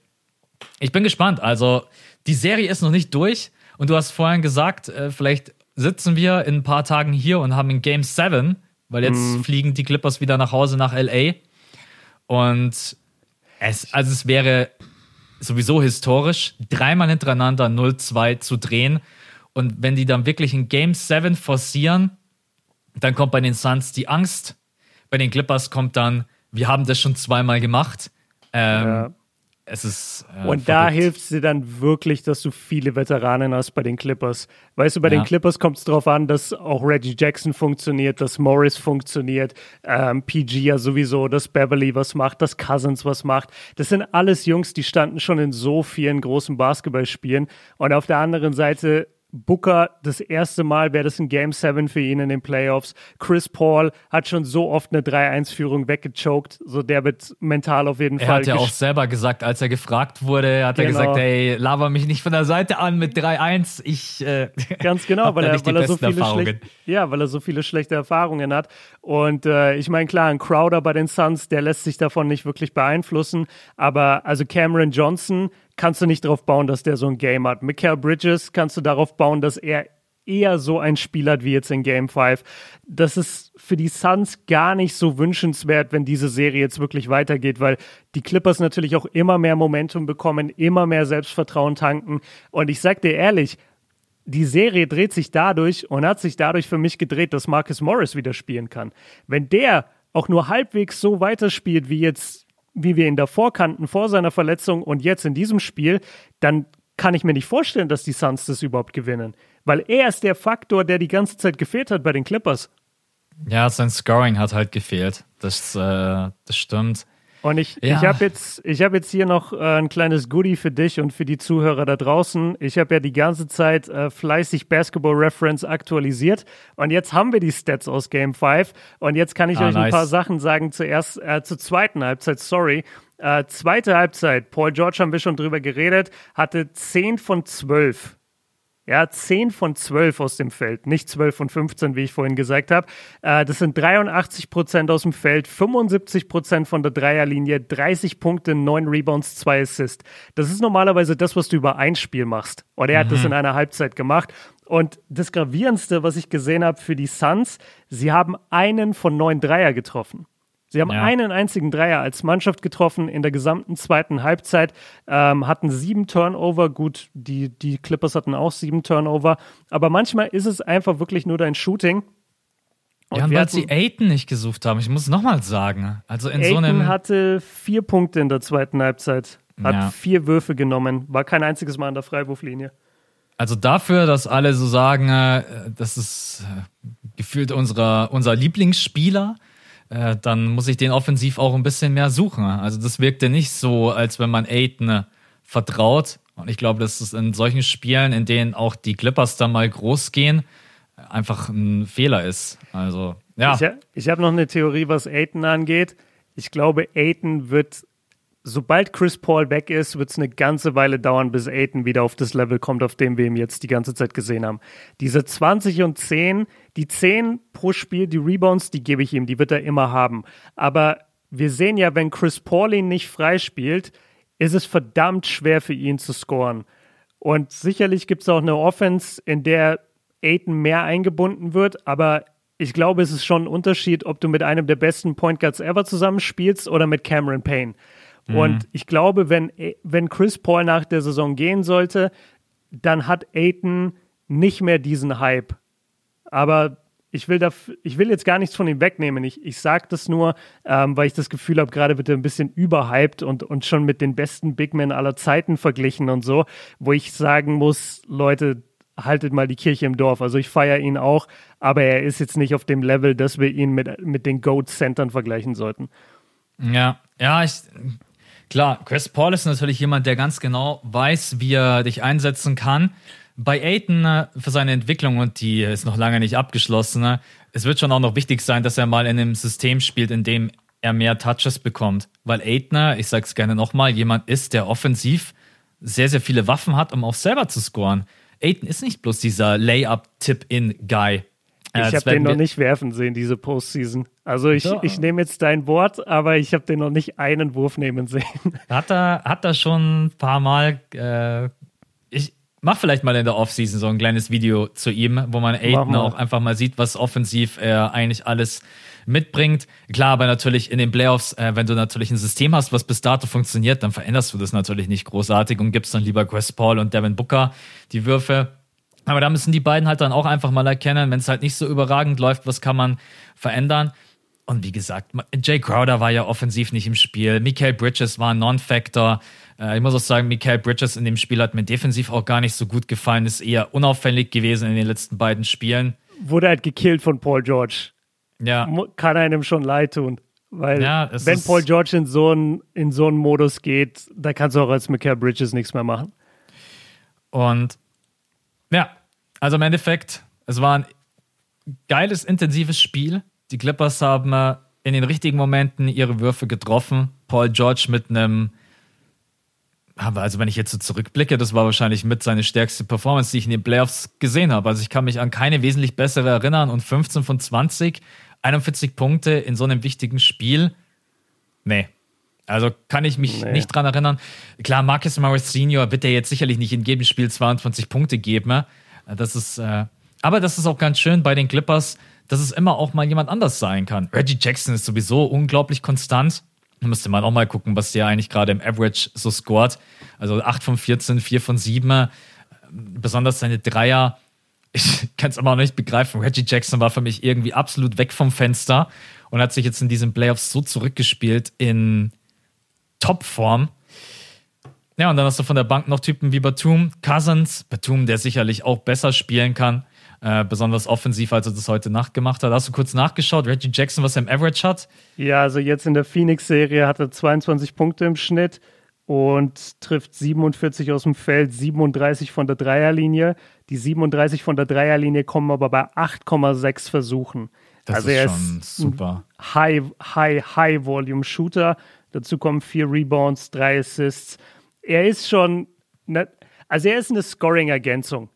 Ich bin gespannt. Also die Serie ist noch nicht durch und du hast vorhin gesagt, äh, vielleicht sitzen wir in ein paar Tagen hier und haben ein Game 7, weil jetzt mm. fliegen die Clippers wieder nach Hause nach LA. Und es, also es wäre sowieso historisch, dreimal hintereinander 0-2 zu drehen und wenn die dann wirklich ein Game 7 forcieren, dann kommt bei den Suns die Angst. Bei den Clippers kommt dann, wir haben das schon zweimal gemacht. Ähm, ja. es ist. Äh, und da hilft es dir dann wirklich, dass du viele Veteranen hast bei den Clippers. Weißt du, bei ja. den Clippers kommt es darauf an, dass auch Reggie Jackson funktioniert, dass Morris funktioniert, ähm, PG ja sowieso, dass Beverly was macht, dass Cousins was macht. Das sind alles Jungs, die standen schon in so vielen großen Basketballspielen. Und auf der anderen Seite Booker das erste Mal wäre das ein Game 7 für ihn in den Playoffs. Chris Paul hat schon so oft eine 3-1-Führung weggechoked, so der wird mental auf jeden er Fall. Er hat ja auch selber gesagt, als er gefragt wurde, hat genau. er gesagt, hey, laber mich nicht von der Seite an mit 3-1. Ich äh, [LAUGHS] ganz genau, weil er, weil er so viele schlechte, ja, weil er so viele schlechte Erfahrungen hat. Und äh, ich meine klar, ein Crowder bei den Suns, der lässt sich davon nicht wirklich beeinflussen. Aber also Cameron Johnson kannst du nicht darauf bauen, dass der so ein Game hat. Mikael Bridges kannst du darauf bauen, dass er eher so ein Spiel hat wie jetzt in Game 5. Das ist für die Suns gar nicht so wünschenswert, wenn diese Serie jetzt wirklich weitergeht, weil die Clippers natürlich auch immer mehr Momentum bekommen, immer mehr Selbstvertrauen tanken. Und ich sag dir ehrlich, die Serie dreht sich dadurch und hat sich dadurch für mich gedreht, dass Marcus Morris wieder spielen kann. Wenn der auch nur halbwegs so weiterspielt wie jetzt wie wir ihn davor kannten, vor seiner Verletzung und jetzt in diesem Spiel, dann kann ich mir nicht vorstellen, dass die Suns das überhaupt gewinnen. Weil er ist der Faktor, der die ganze Zeit gefehlt hat bei den Clippers. Ja, sein Scoring hat halt gefehlt. Das, äh, das stimmt. Und ich, ja. ich habe jetzt, hab jetzt hier noch äh, ein kleines Goodie für dich und für die Zuhörer da draußen. Ich habe ja die ganze Zeit äh, fleißig Basketball Reference aktualisiert und jetzt haben wir die Stats aus Game 5 und jetzt kann ich ah, euch nice. ein paar Sachen sagen zuerst, äh, zur zweiten Halbzeit, sorry. Äh, zweite Halbzeit, Paul George haben wir schon drüber geredet, hatte 10 von 12 ja, 10 von 12 aus dem Feld, nicht 12 von 15, wie ich vorhin gesagt habe. Äh, das sind 83 Prozent aus dem Feld, 75 Prozent von der Dreierlinie, 30 Punkte, 9 Rebounds, 2 Assists. Das ist normalerweise das, was du über ein Spiel machst. Und er mhm. hat das mhm. in einer Halbzeit gemacht. Und das Gravierendste, was ich gesehen habe für die Suns, sie haben einen von neun Dreier getroffen. Sie haben ja. einen einzigen Dreier als Mannschaft getroffen in der gesamten zweiten Halbzeit, ähm, hatten sieben Turnover. Gut, die, die Clippers hatten auch sieben Turnover. Aber manchmal ist es einfach wirklich nur dein Shooting. Und ja, und weil sie Aiton nicht gesucht haben. Ich muss es nochmal sagen. Also in Aiton so einem. hatte vier Punkte in der zweiten Halbzeit. Hat ja. vier Würfe genommen. War kein einziges Mal an der Freiwurflinie. Also dafür, dass alle so sagen, äh, das ist äh, gefühlt unserer, unser Lieblingsspieler äh, dann muss ich den offensiv auch ein bisschen mehr suchen. Also das wirkte nicht so, als wenn man Aiden vertraut. Und ich glaube, dass es in solchen Spielen, in denen auch die Clippers dann mal groß gehen, einfach ein Fehler ist. Also, ja. Ich, ich habe noch eine Theorie, was Aiden angeht. Ich glaube, Aiden wird sobald Chris Paul weg ist, wird es eine ganze Weile dauern, bis Aiton wieder auf das Level kommt, auf dem wir ihn jetzt die ganze Zeit gesehen haben. Diese 20 und 10, die 10 pro Spiel, die Rebounds, die gebe ich ihm, die wird er immer haben. Aber wir sehen ja, wenn Chris Paul ihn nicht freispielt, ist es verdammt schwer für ihn zu scoren. Und sicherlich gibt es auch eine Offense, in der Aiton mehr eingebunden wird, aber ich glaube, es ist schon ein Unterschied, ob du mit einem der besten Point Guards ever zusammenspielst oder mit Cameron Payne. Mhm. Und ich glaube, wenn, wenn Chris Paul nach der Saison gehen sollte, dann hat Aiton nicht mehr diesen Hype. Aber ich will, da, ich will jetzt gar nichts von ihm wegnehmen. Ich, ich sage das nur, ähm, weil ich das Gefühl habe, gerade wird er ein bisschen überhyped und, und schon mit den besten Big Men aller Zeiten verglichen und so, wo ich sagen muss, Leute, haltet mal die Kirche im Dorf. Also ich feiere ihn auch, aber er ist jetzt nicht auf dem Level, dass wir ihn mit, mit den Goat-Centern vergleichen sollten. Ja, ja, ich Klar, Chris Paul ist natürlich jemand, der ganz genau weiß, wie er dich einsetzen kann. Bei Aiton äh, für seine Entwicklung, und die ist noch lange nicht abgeschlossen, äh, es wird schon auch noch wichtig sein, dass er mal in einem System spielt, in dem er mehr Touches bekommt. Weil Aitner, ich sag's gerne nochmal, jemand ist, der offensiv sehr, sehr viele Waffen hat, um auch selber zu scoren. Aiton ist nicht bloß dieser Layup-Tip-In-Guy, ich habe den noch nicht werfen sehen, diese Postseason. Also ich, ich nehme jetzt dein Wort, aber ich habe den noch nicht einen Wurf nehmen sehen. [LAUGHS] Hat er, hat er schon ein paar Mal. Äh, ich mach vielleicht mal in der Offseason so ein kleines Video zu ihm, wo man Aiden auch einfach mal sieht, was offensiv er eigentlich alles mitbringt. Klar, aber natürlich in den Playoffs, äh, wenn du natürlich ein System hast, was bis dato funktioniert, dann veränderst du das natürlich nicht großartig und gibst dann lieber Chris Paul und Devin Booker die Würfe. Aber da müssen die beiden halt dann auch einfach mal erkennen, wenn es halt nicht so überragend läuft, was kann man verändern. Und wie gesagt, Jay Crowder war ja offensiv nicht im Spiel. Michael Bridges war ein Non-Factor. Äh, ich muss auch sagen, Michael Bridges in dem Spiel hat mir defensiv auch gar nicht so gut gefallen, ist eher unauffällig gewesen in den letzten beiden Spielen. Wurde halt gekillt von Paul George. Ja. Kann einem schon leid tun. Weil Ja, wenn Paul George in so einen in so einen Modus geht, da kannst du auch als Michael Bridges nichts mehr machen. Und ja, also im Endeffekt, es war ein geiles, intensives Spiel. Die Clippers haben äh, in den richtigen Momenten ihre Würfe getroffen. Paul George mit einem, aber also wenn ich jetzt so zurückblicke, das war wahrscheinlich mit seine stärkste Performance, die ich in den Playoffs gesehen habe. Also ich kann mich an keine wesentlich bessere erinnern und 15 von 20, 41 Punkte in so einem wichtigen Spiel. Nee. Also kann ich mich Nee. nicht dran erinnern. Klar, Marcus Morris Senior wird er jetzt sicherlich nicht in jedem Spiel 22 Punkte geben. Das ist, äh, aber das ist auch ganz schön bei den Clippers, dass es immer auch mal jemand anders sein kann. Reggie Jackson ist sowieso unglaublich konstant. Da müsste man auch mal gucken, was der eigentlich gerade im Average so scored. Also 8 von 14, 4 von 7. Besonders seine Dreier. Ich [LAUGHS] kann es immer noch nicht begreifen. Reggie Jackson war für mich irgendwie absolut weg vom Fenster und hat sich jetzt in diesen Playoffs so zurückgespielt in Topform. Ja, und dann hast du von der Bank noch Typen wie Batum, Cousins, Batum, der sicherlich auch besser spielen kann, äh, besonders offensiv, als er das heute Nacht gemacht hat. Hast du kurz nachgeschaut, Reggie Jackson, was er im Average hat? Ja, also jetzt in der Phoenix-Serie hat er 22 Punkte im Schnitt und trifft 47 aus dem Feld, 37 von der Dreierlinie. Die 37 von der Dreierlinie kommen aber bei 8,6 Versuchen. Das also ist er schon ist super. High, High, High Volume Shooter. Dazu kommen vier Rebounds, drei Assists. Er ist schon, ne, also er ist eine Scoring-Ergänzung.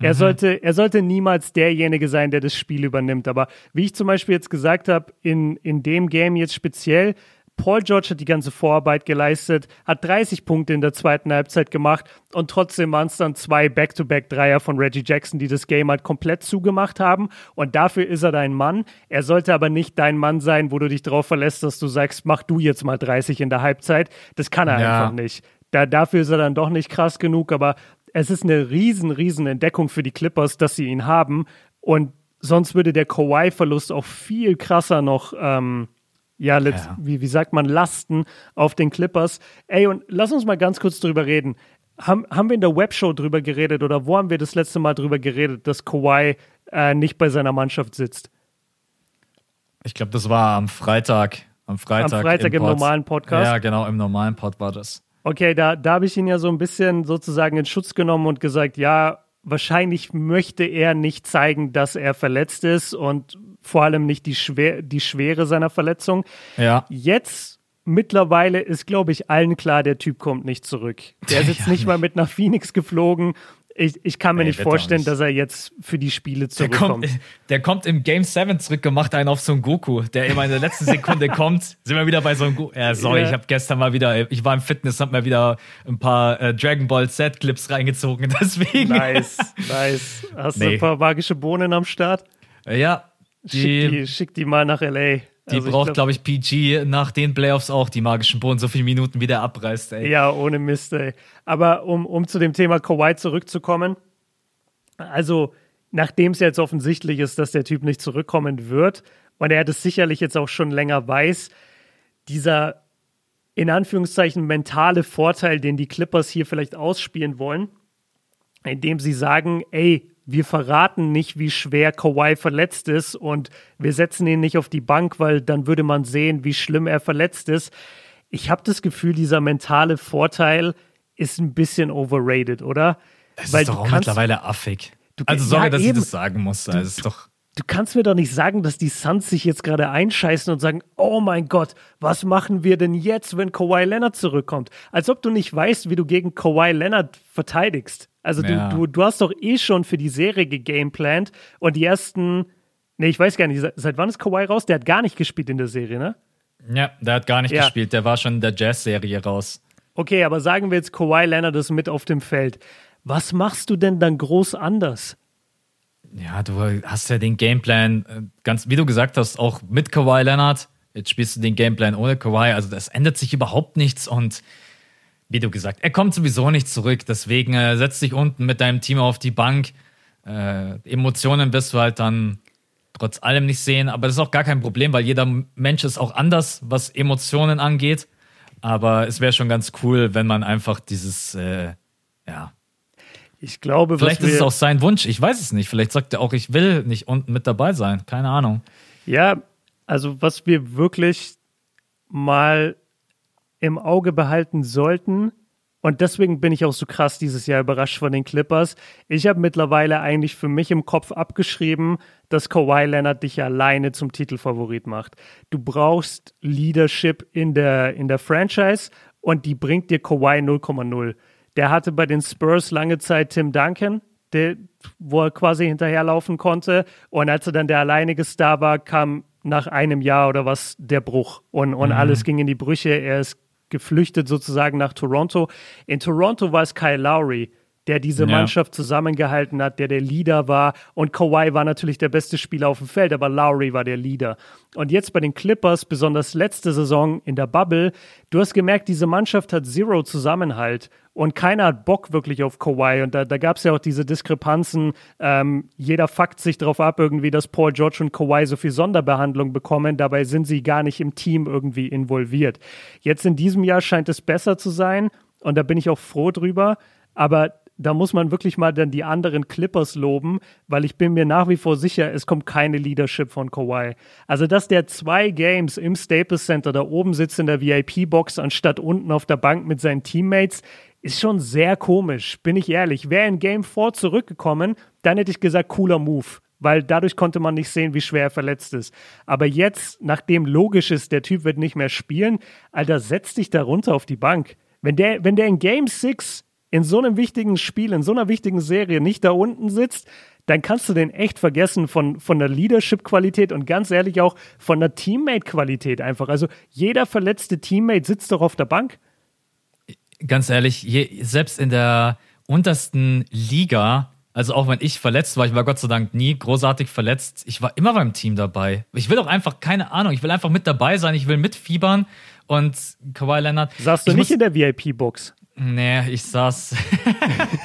Er, sollte, er sollte niemals derjenige sein, der das Spiel übernimmt. Aber wie ich zum Beispiel jetzt gesagt habe, in, in dem Game jetzt speziell, Paul George hat die ganze Vorarbeit geleistet, hat 30 Punkte in der zweiten Halbzeit gemacht und trotzdem waren es dann zwei Back-to-Back-Dreier von Reggie Jackson, die das Game halt komplett zugemacht haben. Und dafür ist er dein Mann. Er sollte aber nicht dein Mann sein, wo du dich darauf verlässt, dass du sagst, mach du jetzt mal 30 in der Halbzeit. Das kann er Ja. einfach nicht. Da, dafür ist er dann doch nicht krass genug, aber es ist eine riesen, riesen Entdeckung für die Clippers, dass sie ihn haben. Und sonst würde der Kawhi-Verlust auch viel krasser noch, ähm, ja, Ja. Wie, wie sagt man, Lasten auf den Clippers. Ey, und lass uns mal ganz kurz drüber reden. Haben, haben wir in der Webshow drüber geredet oder wo haben wir das letzte Mal drüber geredet, dass Kawhi äh, nicht bei seiner Mannschaft sitzt? Ich glaube, das war am Freitag. Am Freitag, Am Freitag im Pod. normalen Podcast? Ja, genau, im normalen Pod war das. Okay, da, da habe ich ihn ja so ein bisschen sozusagen in Schutz genommen und gesagt, ja, wahrscheinlich möchte er nicht zeigen, dass er verletzt ist und vor allem nicht die, Schwer die Schwere seiner Verletzung. Ja. Jetzt mittlerweile ist, glaube ich, allen klar, der Typ kommt nicht zurück. Der [LAUGHS] ist jetzt Ja, nicht mal mit nach Phoenix geflogen. Ich, ich kann mir Nee, nicht vorstellen, nicht. dass er jetzt für die Spiele Der zurückkommt. kommt, der kommt im Game 7 zurück und macht einen auf Son Goku, der immer in der letzten Sekunde [LAUGHS] kommt. Sind wir wieder bei Son Goku. Ja, sorry, Ja. ich habe gestern mal wieder, ich war im Fitness, hab mir wieder ein paar äh, Dragon Ball Z Clips reingezogen. [LAUGHS] Deswegen. Nice, nice. Hast du Nee. ein paar magische Bohnen am Start? Äh, Ja, Schick die, die, schick die mal nach L.A. die Also braucht, glaub- glaube ich, PG nach den Playoffs auch die magischen Bohnen, so viele Minuten, wie der abreißt, ey. Ja, ohne Mist, ey. Aber um, um zu dem Thema Kawhi zurückzukommen, also nachdem es jetzt offensichtlich ist, dass der Typ nicht zurückkommen wird und er das sicherlich jetzt auch schon länger weiß, dieser in Anführungszeichen mentale Vorteil, den die Clippers hier vielleicht ausspielen wollen, indem sie sagen, ey, wir verraten nicht, wie schwer Kawhi verletzt ist und wir setzen ihn nicht auf die Bank, weil dann würde man sehen, wie schlimm er verletzt ist. Ich habe das Gefühl, dieser mentale Vorteil ist ein bisschen overrated, oder? Das weil ist doch du auch mittlerweile affig. Du- also sorry, ja, dass eben. ich das sagen muss. Also, ist doch, du kannst mir doch nicht sagen, dass die Suns sich jetzt gerade einscheißen und sagen, oh mein Gott, was machen wir denn jetzt, wenn Kawhi Leonard zurückkommt? Als ob du nicht weißt, wie du gegen Kawhi Leonard verteidigst. Also Ja. du, du, du hast doch eh schon für die Serie gegameplant und die ersten, nee, ich weiß gar nicht, seit, wann ist Kawhi raus? Der hat gar nicht gespielt in der Serie, ne? ja, der hat gar nicht Ja. gespielt. Der war schon in der Jazz-Serie raus. Okay, aber sagen wir jetzt, Kawhi Leonard ist mit auf dem Feld. Was machst du denn dann groß anders? Ja, du hast ja den Gameplan, äh, ganz wie du gesagt hast, auch mit Kawhi Leonard. Jetzt spielst du den Gameplan ohne Kawhi. Also das ändert sich überhaupt nichts und wie du gesagt, er kommt sowieso nicht zurück. Deswegen äh, setz dich unten mit deinem Team auf die Bank. Äh, Emotionen wirst du halt dann trotz allem nicht sehen, aber das ist auch gar kein Problem, weil jeder Mensch ist auch anders, was Emotionen angeht. Aber es wäre schon ganz cool, wenn man einfach dieses, äh, ja. Ich glaube, vielleicht ist es auch sein Wunsch. Ich weiß es nicht. Vielleicht sagt er auch, ich will nicht unten mit dabei sein. Keine Ahnung. Ja, also was wir wirklich mal im Auge behalten sollten, und deswegen bin ich auch so krass dieses Jahr überrascht von den Clippers. Ich habe mittlerweile eigentlich für mich im Kopf abgeschrieben, dass Kawhi Leonard dich alleine zum Titelfavorit macht. Du brauchst Leadership in der, in der Franchise und die bringt dir Kawhi 0,0. Der hatte bei den Spurs lange Zeit Tim Duncan, der, wo er quasi hinterherlaufen konnte. Und als er dann der alleinige Star war, kam nach einem Jahr oder was der Bruch und, und mhm. alles ging in die Brüche. Er ist geflüchtet sozusagen nach Toronto. In Toronto war es Kyle Lowry, der diese ja. Mannschaft zusammengehalten hat, der der Leader war. Und Kawhi war natürlich der beste Spieler auf dem Feld, aber Lowry war der Leader. Und jetzt bei den Clippers, besonders letzte Saison in der Bubble, du hast gemerkt, diese Mannschaft hat Zero Zusammenhalt und keiner hat Bock wirklich auf Kawhi. Und da, da gab es ja auch diese Diskrepanzen. Ähm, jeder fuckt sich darauf ab, irgendwie, dass Paul George und Kawhi so viel Sonderbehandlung bekommen. Dabei sind sie gar nicht im Team irgendwie involviert. Jetzt in diesem Jahr scheint es besser zu sein. Und da bin ich auch froh drüber. Aber da muss man wirklich mal dann die anderen Clippers loben, weil ich bin mir nach wie vor sicher, es kommt keine Leadership von Kawhi. Also, dass der zwei Games im Staples Center da oben sitzt in der VIP-Box, anstatt unten auf der Bank mit seinen Teammates, ist schon sehr komisch, bin ich ehrlich. Wäre in Game 4 zurückgekommen, dann hätte ich gesagt, cooler Move weil dadurch konnte man nicht sehen, wie schwer er verletzt ist. Aber jetzt, nachdem logisch ist, der Typ wird nicht mehr spielen, Alter, setz dich da runter auf die Bank. Wenn der, wenn der in Game 6 in so einem wichtigen Spiel, in so einer wichtigen Serie nicht da unten sitzt, dann kannst du den echt vergessen von, von der Leadership-Qualität und ganz ehrlich auch von der Teammate-Qualität einfach. Also jeder verletzte Teammate sitzt doch auf der Bank. Ganz ehrlich, je, selbst in der untersten Liga, also auch wenn ich verletzt war, ich war Gott sei Dank nie großartig verletzt, ich war immer beim Team dabei. Ich will auch einfach, keine Ahnung, ich will einfach mit dabei sein, ich will mitfiebern und Kawhi Leonard. Saßt du nicht in der VIP-Box? Nee, ich saß.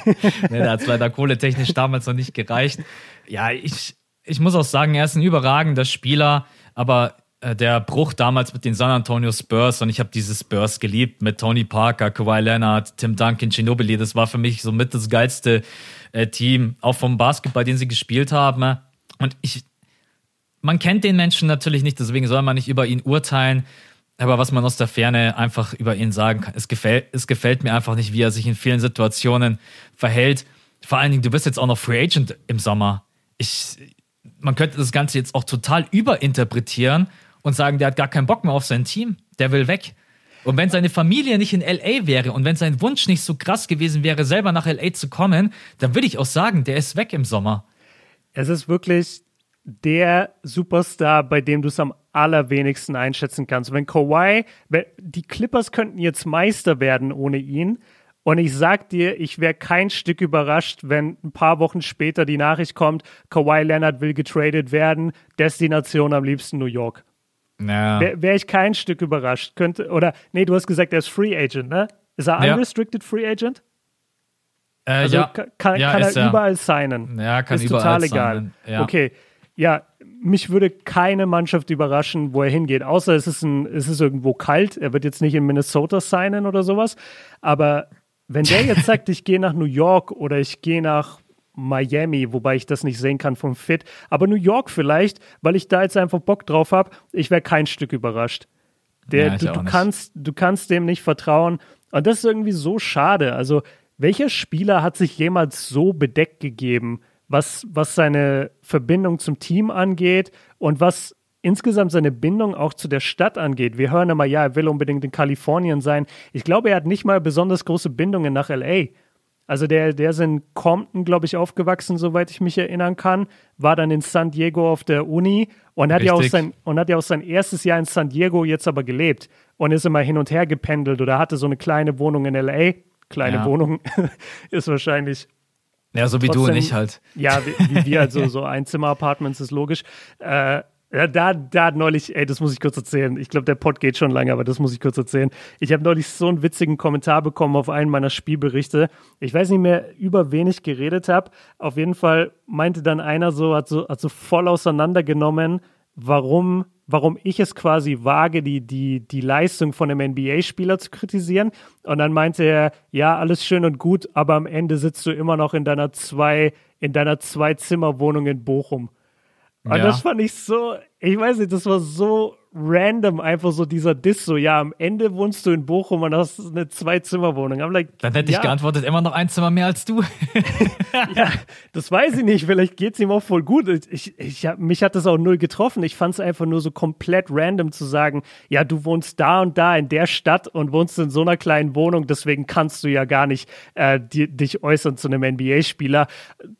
[LAUGHS] nee, da hat es leider kohletechnisch damals noch nicht gereicht. Ja, ich, ich muss auch sagen, er ist ein überragender Spieler, aber äh, der Bruch damals mit den San Antonio Spurs und ich habe diese Spurs geliebt mit Tony Parker, Kawhi Leonard, Tim Duncan, Ginobili. Das war für mich so mit das geilste äh, Team, auch vom Basketball, den sie gespielt haben. Und ich, man kennt den Menschen natürlich nicht, deswegen soll man nicht über ihn urteilen. Aber was man aus der Ferne einfach über ihn sagen kann, es gefällt, es gefällt mir einfach nicht, wie er sich in vielen Situationen verhält. Vor allen Dingen, du bist jetzt auch noch Free Agent im Sommer. Ich, man könnte das Ganze jetzt auch total überinterpretieren und sagen, der hat gar keinen Bock mehr auf sein Team. Der will weg. Und wenn seine Familie nicht in LA wäre und wenn sein Wunsch nicht so krass gewesen wäre, selber nach LA zu kommen, dann würde ich auch sagen, der ist weg im Sommer. Es ist wirklich der Superstar, bei dem du es am allerwenigsten einschätzen kannst. Wenn Kawhi, die Clippers könnten jetzt Meister werden ohne ihn. Und ich sag dir, ich wäre kein Stück überrascht, wenn ein paar Wochen später die Nachricht kommt, Kawhi Leonard will getradet werden, Destination am liebsten New York. Ja. Wäre wär ich kein Stück überrascht. Könnte, oder, nee, du hast gesagt, er ist Free Agent, ne? Ist er ja. unrestricted Free Agent? Äh, also ja. kann, ja, kann er, er überall signen. Ja, kann ist überall total egal. Ja. Okay, ja, mich würde keine Mannschaft überraschen, wo er hingeht, außer es ist, ein, es ist irgendwo kalt. Er wird jetzt nicht in Minnesota signen oder sowas. Aber wenn der jetzt sagt, ich gehe nach New York oder ich gehe nach Miami, wobei ich das nicht sehen kann vom Fit, aber New York vielleicht, weil ich da jetzt einfach Bock drauf habe, ich wäre kein Stück überrascht. Der, ja, du, du kannst, du kannst dem nicht vertrauen. Und das ist irgendwie so schade. Also, welcher Spieler hat sich jemals so bedeckt gegeben? Was, was seine Verbindung zum Team angeht und was insgesamt seine Bindung auch zu der Stadt angeht. Wir hören immer, ja, er will unbedingt in Kalifornien sein. Ich glaube, er hat nicht mal besonders große Bindungen nach LA. Also der, der ist in Compton, glaube ich, aufgewachsen, soweit ich mich erinnern kann, war dann in San Diego auf der Uni und hat, ja auch sein, und hat ja auch sein erstes Jahr in San Diego jetzt aber gelebt und ist immer hin und her gependelt oder hatte so eine kleine Wohnung in LA. Kleine ja. Wohnung [LAUGHS] ist wahrscheinlich ja, so wie Trotzdem, du und ich halt. Ja, wie, wie wir, also so [LAUGHS] Einzimmer-Apartments ist logisch. Äh, da, da hat neulich, ey, das muss ich kurz erzählen. Ich glaube, der Pod geht schon lange, aber das muss ich kurz erzählen. Ich habe neulich so einen witzigen Kommentar bekommen auf einen meiner Spielberichte. Ich weiß nicht mehr, über wen ich geredet habe. Auf jeden Fall meinte dann einer so, hat so, hat so voll auseinandergenommen, warum, warum ich es quasi wage, die, die, die Leistung von einem NBA-Spieler zu kritisieren. Und dann meinte er, ja, alles schön und gut, aber am Ende sitzt du immer noch in deiner zwei, in deiner Zwei-Zimmer-Wohnung in Bochum. Und ja. das fand ich so, ich weiß nicht, das war so random einfach so dieser Diss, so, ja, am Ende wohnst du in Bochum und hast eine Zwei-Zimmer-Wohnung. Like, Dann hätte ja. ich geantwortet, immer noch ein Zimmer mehr als du. [LAUGHS] ja, das weiß ich nicht, vielleicht geht es ihm auch voll gut. Ich, ich mich hat das auch null getroffen. Ich fand es einfach nur so komplett random zu sagen, ja, du wohnst da und da in der Stadt und wohnst in so einer kleinen Wohnung, deswegen kannst du ja gar nicht äh, die, dich äußern zu einem NBA-Spieler.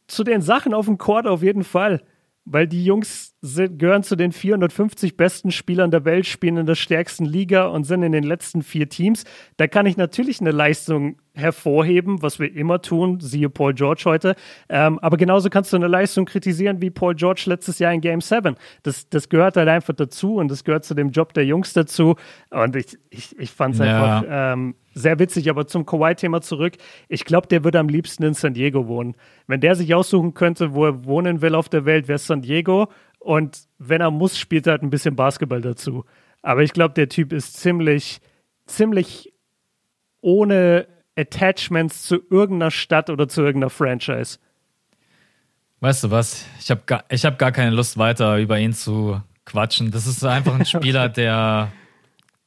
Zu den Sachen auf dem Court auf jeden Fall weil die Jungs sind, gehören zu den 450 besten Spielern der Welt, spielen in der stärksten Liga und sind in den letzten vier Teams. Da kann ich natürlich eine Leistung hervorheben, was wir immer tun, siehe Paul George heute. Ähm, aber genauso kannst du eine Leistung kritisieren wie Paul George letztes Jahr in Game 7. Das, das gehört halt einfach dazu und das gehört zu dem Job der Jungs dazu. Und ich, ich, ich fand es ja. einfach ähm, sehr witzig. Aber zum Kawhi-Thema zurück. Ich glaube, der würde am liebsten in San Diego wohnen. Wenn der sich aussuchen könnte, wo er wohnen will auf der Welt, wäre es San Diego. Und wenn er muss, spielt er halt ein bisschen Basketball dazu. Aber ich glaube, der Typ ist ziemlich, ziemlich ohne Attachments zu irgendeiner Stadt oder zu irgendeiner Franchise. Weißt du was? Ich habe gar, hab gar keine Lust weiter über ihn zu quatschen. Das ist einfach ein Spieler, [LAUGHS] der.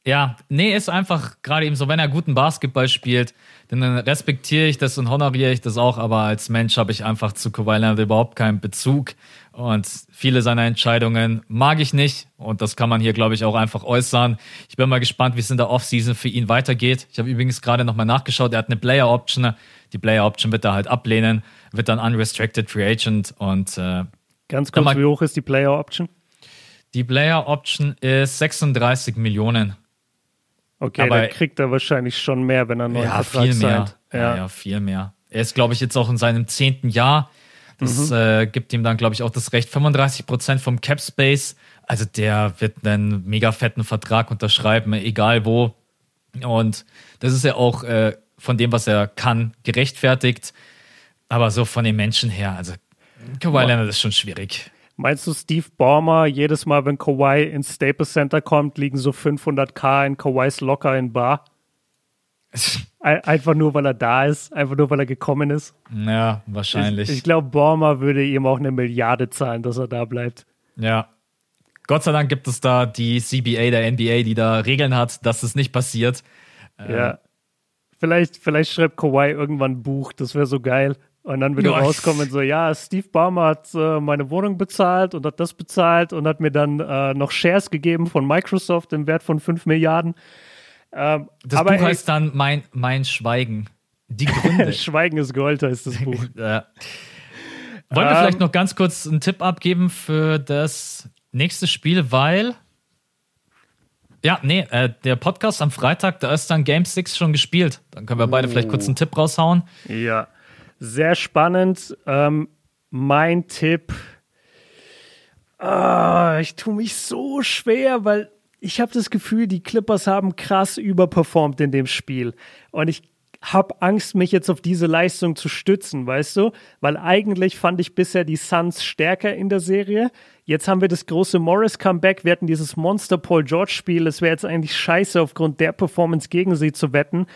Ja, nee, ist einfach gerade eben so, wenn er guten Basketball spielt, dann respektiere ich das und honoriere ich das auch, aber als Mensch habe ich einfach zu Kawhi Leonard überhaupt keinen Bezug. Und viele seiner Entscheidungen mag ich nicht. Und das kann man hier, glaube ich, auch einfach äußern. Ich bin mal gespannt, wie es in der Offseason für ihn weitergeht. Ich habe übrigens gerade nochmal nachgeschaut. Er hat eine Player Option. Die Player Option wird er halt ablehnen, wird dann Unrestricted Free Agent. Und äh, ganz kurz, wie hoch ist die Player Option? Die Player Option ist 36 Millionen. Okay, Aber da kriegt er wahrscheinlich schon mehr, wenn er neu ja, Vertrag viel mehr. Ja. ja, viel mehr. Er ist, glaube ich, jetzt auch in seinem zehnten Jahr. Das mhm. äh, gibt ihm dann, glaube ich, auch das Recht. 35 Prozent vom Cap Space. Also der wird einen mega fetten Vertrag unterschreiben, egal wo. Und das ist ja auch äh, von dem, was er kann, gerechtfertigt. Aber so von den Menschen her, also Kawhi Leonard ist schon schwierig. Meinst du, Steve Ballmer, jedes Mal, wenn Kawhi ins Staples Center kommt, liegen so 500k in Kawhis Locker in Bar? Einfach nur, weil er da ist, einfach nur, weil er gekommen ist. Ja, wahrscheinlich. Ich, ich glaube, Bormer würde ihm auch eine Milliarde zahlen, dass er da bleibt. Ja. Gott sei Dank gibt es da die CBA der NBA, die da Regeln hat, dass es nicht passiert. Ja. Ähm. Vielleicht, vielleicht schreibt Kawhi irgendwann ein Buch, das wäre so geil. Und dann würde ja. rauskommen, so, ja, Steve Ballmer hat äh, meine Wohnung bezahlt und hat das bezahlt und hat mir dann äh, noch Shares gegeben von Microsoft im Wert von 5 Milliarden. Ähm, das Buch heißt dann mein, mein Schweigen. Die Gründe. [LAUGHS] Schweigen ist Gold heißt das Buch. [LAUGHS] ja. Wollen wir ähm, vielleicht noch ganz kurz einen Tipp abgeben für das nächste Spiel, weil. Ja, nee, äh, der Podcast am Freitag, da ist dann Game 6 schon gespielt. Dann können wir beide oh. vielleicht kurz einen Tipp raushauen. Ja, sehr spannend. Ähm, mein Tipp. Ah, ich tue mich so schwer, weil ich habe das Gefühl, die Clippers haben krass überperformt in dem Spiel. Und ich habe Angst, mich jetzt auf diese Leistung zu stützen, weißt du? Weil eigentlich fand ich bisher die Suns stärker in der Serie. Jetzt haben wir das große Morris-Comeback. Wir hatten dieses Monster Paul George-Spiel. Es wäre jetzt eigentlich scheiße, aufgrund der Performance gegen sie zu wetten.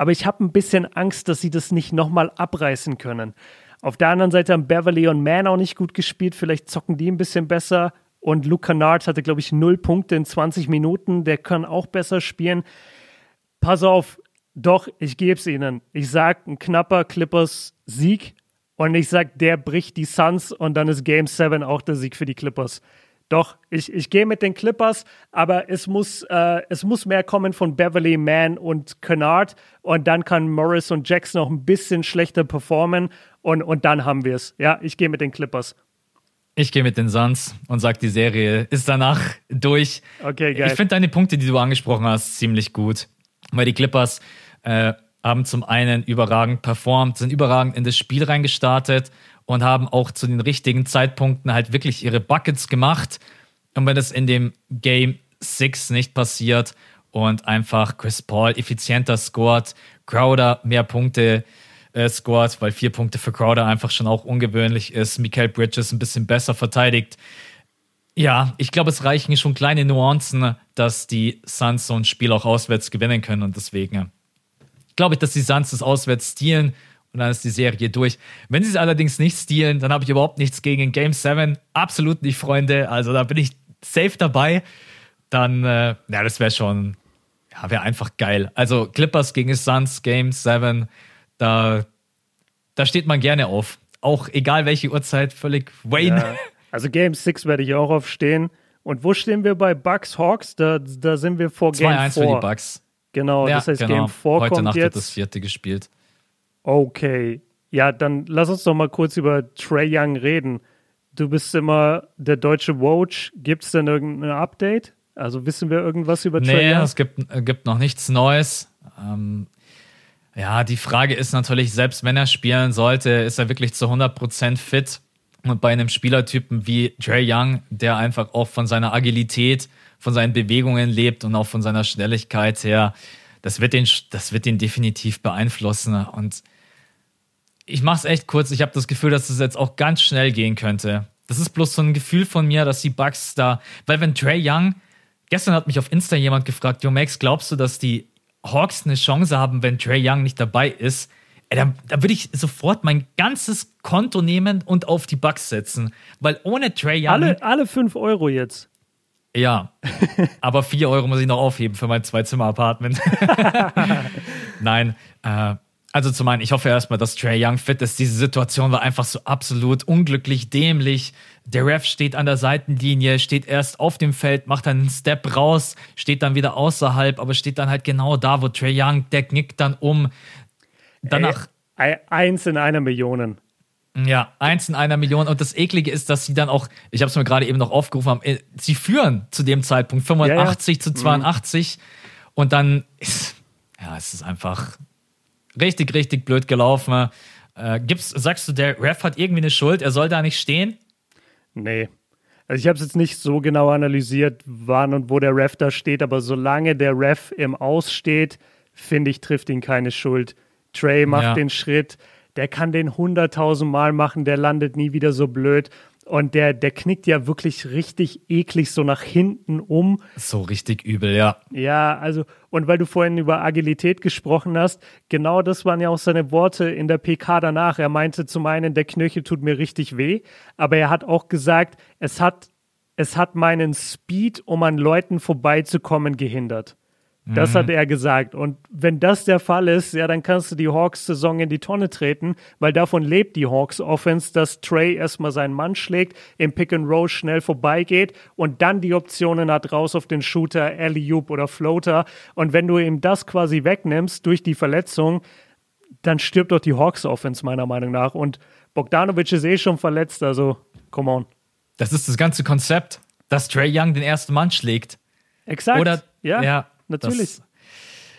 Aber ich habe ein bisschen Angst, dass sie das nicht nochmal abreißen können. Auf der anderen Seite haben Beverly und Man auch nicht gut gespielt. Vielleicht zocken die ein bisschen besser. Und Luke Kennard hatte, glaube ich, null Punkte in 20 Minuten. Der kann auch besser spielen. Pass auf, doch, ich gebe es ihnen. Ich sage, ein knapper Clippers-Sieg. Und ich sage, der bricht die Suns und dann ist Game 7 auch der Sieg für die Clippers. Doch, ich, ich gehe mit den Clippers, aber es muss, äh, es muss mehr kommen von Beverly, Mann und Kennard. Und dann kann Morris und Jackson noch ein bisschen schlechter performen. Und, und dann haben wir es. Ja, ich gehe mit den Clippers. Ich gehe mit den Suns und sage, die Serie ist danach durch. Okay, geil. Ich finde deine Punkte, die du angesprochen hast, ziemlich gut. Weil die Clippers äh, haben zum einen überragend performt, sind überragend in das Spiel reingestartet und haben auch zu den richtigen Zeitpunkten halt wirklich ihre Buckets gemacht. Und wenn das in dem Game 6 nicht passiert und einfach Chris Paul effizienter scored, Crowder mehr Punkte äh, scored, weil vier Punkte für Crowder einfach schon auch ungewöhnlich ist. Michael Bridges ein bisschen besser verteidigt. Ja, ich glaube, es reichen schon kleine Nuancen, dass die Suns so ein Spiel auch auswärts gewinnen können und deswegen glaube ich, dass die Suns das auswärts stehlen und dann ist die Serie durch. Wenn sie es allerdings nicht stehlen, dann habe ich überhaupt nichts gegen Game 7. Absolut nicht, Freunde. Also da bin ich safe dabei. Dann, äh, ja, das wäre schon, ja, wäre einfach geil. Also Clippers gegen Suns, Game 7, da, da steht man gerne auf. Auch egal welche Uhrzeit, völlig Wayne. Ja. Also Game 6 werde ich auch aufstehen. Und wo stehen wir bei Bucks Hawks? Da, da sind wir vor Game 4. 2-1 für die Bucks. Genau, ja, das heißt genau. Game 4 Heute kommt Nacht jetzt. wird das vierte gespielt. Okay. Ja, dann lass uns doch mal kurz über Trey Young reden. Du bist immer der deutsche Woj. Gibt es denn irgendein Update? Also wissen wir irgendwas über Trey nee, Young? es gibt, äh, gibt noch nichts Neues. Ähm, ja, die Frage ist natürlich, selbst wenn er spielen sollte, ist er wirklich zu 100% fit? Und bei einem Spielertypen wie Trey Young, der einfach auch von seiner Agilität, von seinen Bewegungen lebt und auch von seiner Schnelligkeit her, das wird den, das wird den definitiv beeinflussen. Und ich mache es echt kurz. Ich habe das Gefühl, dass es das jetzt auch ganz schnell gehen könnte. Das ist bloß so ein Gefühl von mir, dass die Bugs da, weil wenn Trey Young, gestern hat mich auf Insta jemand gefragt, Jo Max, glaubst du, dass die Hawks eine Chance haben, wenn Trey Young nicht dabei ist? Ey, da, da würde ich sofort mein ganzes Konto nehmen und auf die Bugs setzen, weil ohne Trey Young. Alle, alle 5 Euro jetzt. Ja, aber 4 Euro muss ich noch aufheben für mein Zwei-Zimmer-Apartment. [LAUGHS] Nein, äh, also zu meinen, ich hoffe erstmal, dass Trey Young fit ist. Diese Situation war einfach so absolut unglücklich, dämlich. Der Ref steht an der Seitenlinie, steht erst auf dem Feld, macht dann einen Step raus, steht dann wieder außerhalb, aber steht dann halt genau da, wo Trey Young, der knickt dann um. Danach. Ey, eins in einer Million. Ja, eins in einer Million. Und das Eklige ist, dass sie dann auch, ich habe es mir gerade eben noch aufgerufen, haben, äh, sie führen zu dem Zeitpunkt 85 ja, ja. zu 82. Mhm. Und dann ist, ja, es ist einfach richtig, richtig blöd gelaufen. Äh, gibt's, sagst du, der Ref hat irgendwie eine Schuld, er soll da nicht stehen? Nee. Also ich habe es jetzt nicht so genau analysiert, wann und wo der Ref da steht, aber solange der Ref im Aus steht, finde ich, trifft ihn keine Schuld. Trey macht ja. den Schritt, der kann den hunderttausend Mal machen, der landet nie wieder so blöd. Und der, der knickt ja wirklich richtig eklig so nach hinten um. So richtig übel, ja. Ja, also, und weil du vorhin über Agilität gesprochen hast, genau das waren ja auch seine Worte in der PK danach. Er meinte zum einen, der Knöchel tut mir richtig weh, aber er hat auch gesagt, es hat, es hat meinen Speed, um an Leuten vorbeizukommen, gehindert. Das hat mhm. er gesagt. Und wenn das der Fall ist, ja, dann kannst du die Hawks-Saison in die Tonne treten, weil davon lebt die Hawks-Offense, dass Trey erstmal seinen Mann schlägt, im Pick and Roll schnell vorbeigeht und dann die Optionen hat raus auf den Shooter, Alley-Oop oder Floater. Und wenn du ihm das quasi wegnimmst durch die Verletzung, dann stirbt doch die Hawks-Offense meiner Meinung nach. Und Bogdanovic ist eh schon verletzt, also come on. Das ist das ganze Konzept, dass Trey Young den ersten Mann schlägt. Exakt. Oder, ja. ja natürlich. Das,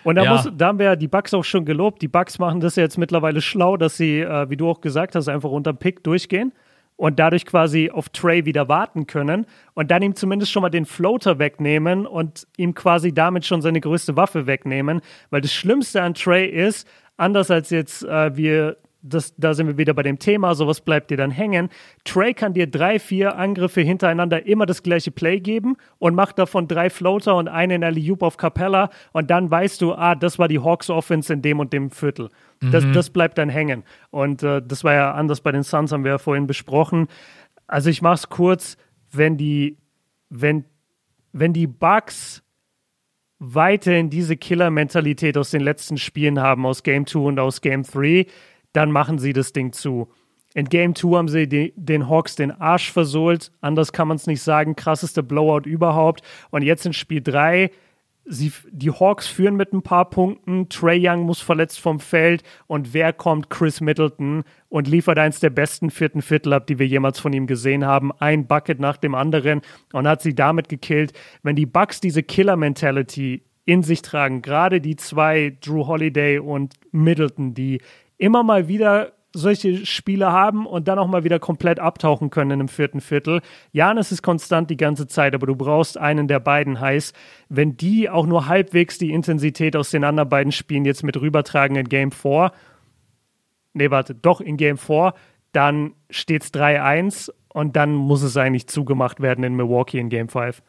und da, ja. muss, da haben wir ja die Bugs auch schon gelobt. Die Bugs machen das jetzt mittlerweile schlau, dass sie, äh, wie du auch gesagt hast, einfach unter Pick durchgehen und dadurch quasi auf Trey wieder warten können und dann ihm zumindest schon mal den Floater wegnehmen und ihm quasi damit schon seine größte Waffe wegnehmen. Weil das Schlimmste an Trey ist, anders als jetzt äh, wir das, da sind wir wieder bei dem Thema, sowas bleibt dir dann hängen. Trey kann dir drei, vier Angriffe hintereinander immer das gleiche Play geben und macht davon drei Floater und einen alley auf Capella und dann weißt du, ah, das war die Hawks Offense in dem und dem Viertel. Das, mhm. das bleibt dann hängen. Und äh, das war ja anders bei den Suns, haben wir ja vorhin besprochen. Also ich mach's kurz, wenn die, wenn, wenn die Bugs weiterhin diese Killer-Mentalität aus den letzten Spielen haben, aus Game 2 und aus Game 3, dann machen sie das Ding zu. In Game 2 haben sie den Hawks den Arsch versohlt. Anders kann man es nicht sagen. Krasseste Blowout überhaupt. Und jetzt in Spiel 3, sie, die Hawks führen mit ein paar Punkten. Trey Young muss verletzt vom Feld. Und wer kommt? Chris Middleton und liefert eins der besten vierten Viertel ab, die wir jemals von ihm gesehen haben. Ein Bucket nach dem anderen und hat sie damit gekillt. Wenn die Bucks diese Killer-Mentality in sich tragen, gerade die zwei, Drew Holiday und Middleton, die immer mal wieder solche Spiele haben und dann auch mal wieder komplett abtauchen können im vierten Viertel. Janis ist konstant die ganze Zeit, aber du brauchst einen der beiden heiß. Wenn die auch nur halbwegs die Intensität aus den anderen beiden Spielen jetzt mit rübertragen in Game 4, nee, warte, doch in Game 4, dann steht es 3-1 und dann muss es eigentlich zugemacht werden in Milwaukee in Game 5.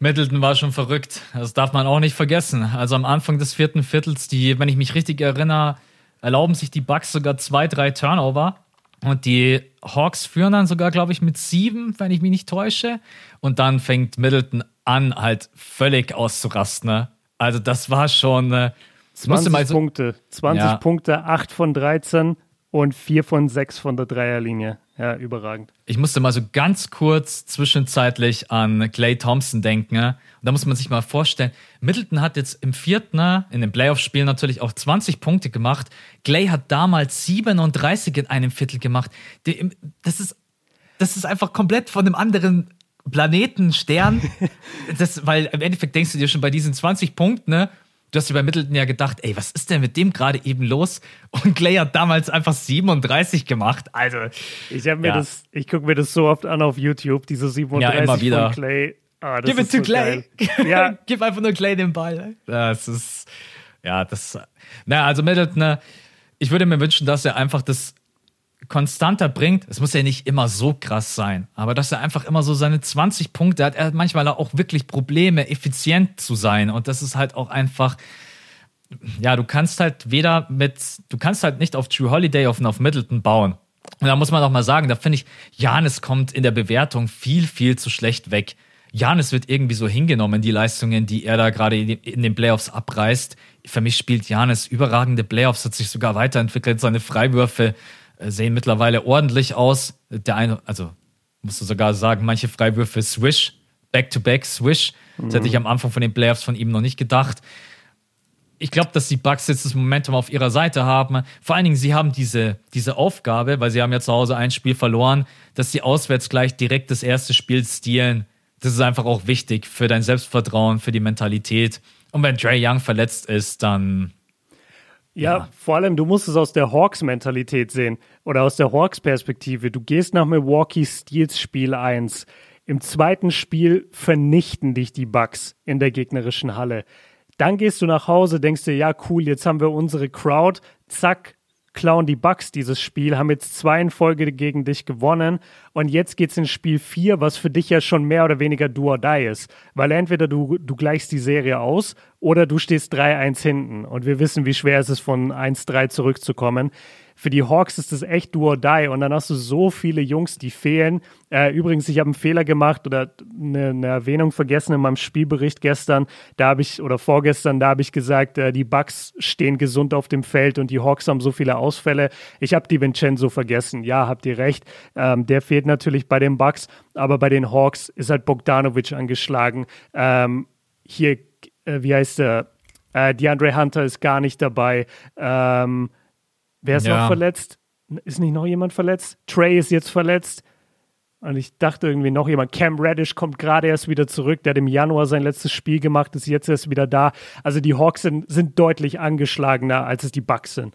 Middleton war schon verrückt. Das darf man auch nicht vergessen. Also am Anfang des vierten Viertels, die, wenn ich mich richtig erinnere, erlauben sich die Bucks sogar zwei, drei Turnover. Und die Hawks führen dann sogar, glaube ich, mit sieben, wenn ich mich nicht täusche. Und dann fängt Middleton an, halt völlig auszurasten. Ne? Also das war schon. Äh, 20 so, Punkte. 20 ja. Punkte, 8 von 13 und 4 von 6 von der Dreierlinie. Ja, überragend. Ich musste mal so ganz kurz zwischenzeitlich an Clay Thompson denken. Und da muss man sich mal vorstellen, Middleton hat jetzt im vierten, in dem Playoff-Spiel natürlich auch 20 Punkte gemacht. Clay hat damals 37 in einem Viertel gemacht. Das ist, das ist einfach komplett von einem anderen Planeten, Stern. [LAUGHS] das, weil im Endeffekt denkst du dir schon bei diesen 20 Punkten, ne? Du hast dir bei Middleton ja gedacht, ey, was ist denn mit dem gerade eben los? Und Clay hat damals einfach 37 gemacht. Also. Ich habe mir ja. das, ich gucke mir das so oft an auf YouTube, diese 37 ja, immer wieder. von Clay. Ah, Gib it to so Clay. [LAUGHS] ja. Gib einfach nur Clay den Ball. Das ist, ja, das, naja, also Middleton, ne, ich würde mir wünschen, dass er einfach das konstanter bringt, es muss ja nicht immer so krass sein, aber dass er einfach immer so seine 20 Punkte hat, er hat manchmal auch wirklich Probleme, effizient zu sein. Und das ist halt auch einfach, ja, du kannst halt weder mit, du kannst halt nicht auf True Holiday auf, auf Middleton bauen. Und da muss man auch mal sagen, da finde ich, Janis kommt in der Bewertung viel, viel zu schlecht weg. Janis wird irgendwie so hingenommen, die Leistungen, die er da gerade in den Playoffs abreißt. Für mich spielt Janis überragende Playoffs, hat sich sogar weiterentwickelt, seine Freiwürfe sehen mittlerweile ordentlich aus. Der eine, also musst du sogar sagen, manche Freiwürfe Swish, Back-to-Back Swish. Das mhm. hätte ich am Anfang von den Playoffs von ihm noch nicht gedacht. Ich glaube, dass die Bucks jetzt das Momentum auf ihrer Seite haben. Vor allen Dingen, sie haben diese, diese Aufgabe, weil sie haben ja zu Hause ein Spiel verloren, dass sie auswärts gleich direkt das erste Spiel stehlen. Das ist einfach auch wichtig für dein Selbstvertrauen, für die Mentalität. Und wenn Trey Young verletzt ist, dann ja, ja, vor allem, du musst es aus der Hawks-Mentalität sehen oder aus der Hawks-Perspektive. Du gehst nach Milwaukee Steals Spiel 1. Im zweiten Spiel vernichten dich die Bucks in der gegnerischen Halle. Dann gehst du nach Hause, denkst dir, ja, cool, jetzt haben wir unsere Crowd. Zack, klauen die Bucks dieses Spiel, haben jetzt zwei in Folge gegen dich gewonnen. Und jetzt geht's in Spiel 4, was für dich ja schon mehr oder weniger do or die ist, weil entweder du, du gleichst die Serie aus oder du stehst 3-1 hinten. Und wir wissen, wie schwer es ist, von 1-3 zurückzukommen für die Hawks ist das echt do or die. Und dann hast du so viele Jungs, die fehlen. Äh, übrigens, ich habe einen Fehler gemacht oder eine, eine, Erwähnung vergessen in meinem Spielbericht gestern. Da habe ich, oder vorgestern, da habe ich gesagt, äh, die Bucks stehen gesund auf dem Feld und die Hawks haben so viele Ausfälle. Ich habe die Vincenzo vergessen. Ja, habt ihr recht. Ähm, der fehlt natürlich bei den Bucks, aber bei den Hawks ist halt Bogdanovic angeschlagen. Ähm, hier, äh, wie heißt der? Äh, DeAndre Hunter ist gar nicht dabei. Ähm, Wer ist ja. noch verletzt? Ist nicht noch jemand verletzt? Trey ist jetzt verletzt. Und ich dachte irgendwie noch jemand. Cam Reddish kommt gerade erst wieder zurück. Der hat im Januar sein letztes Spiel gemacht, ist jetzt erst wieder da. Also die Hawks sind, sind deutlich angeschlagener, als es die Bucks sind.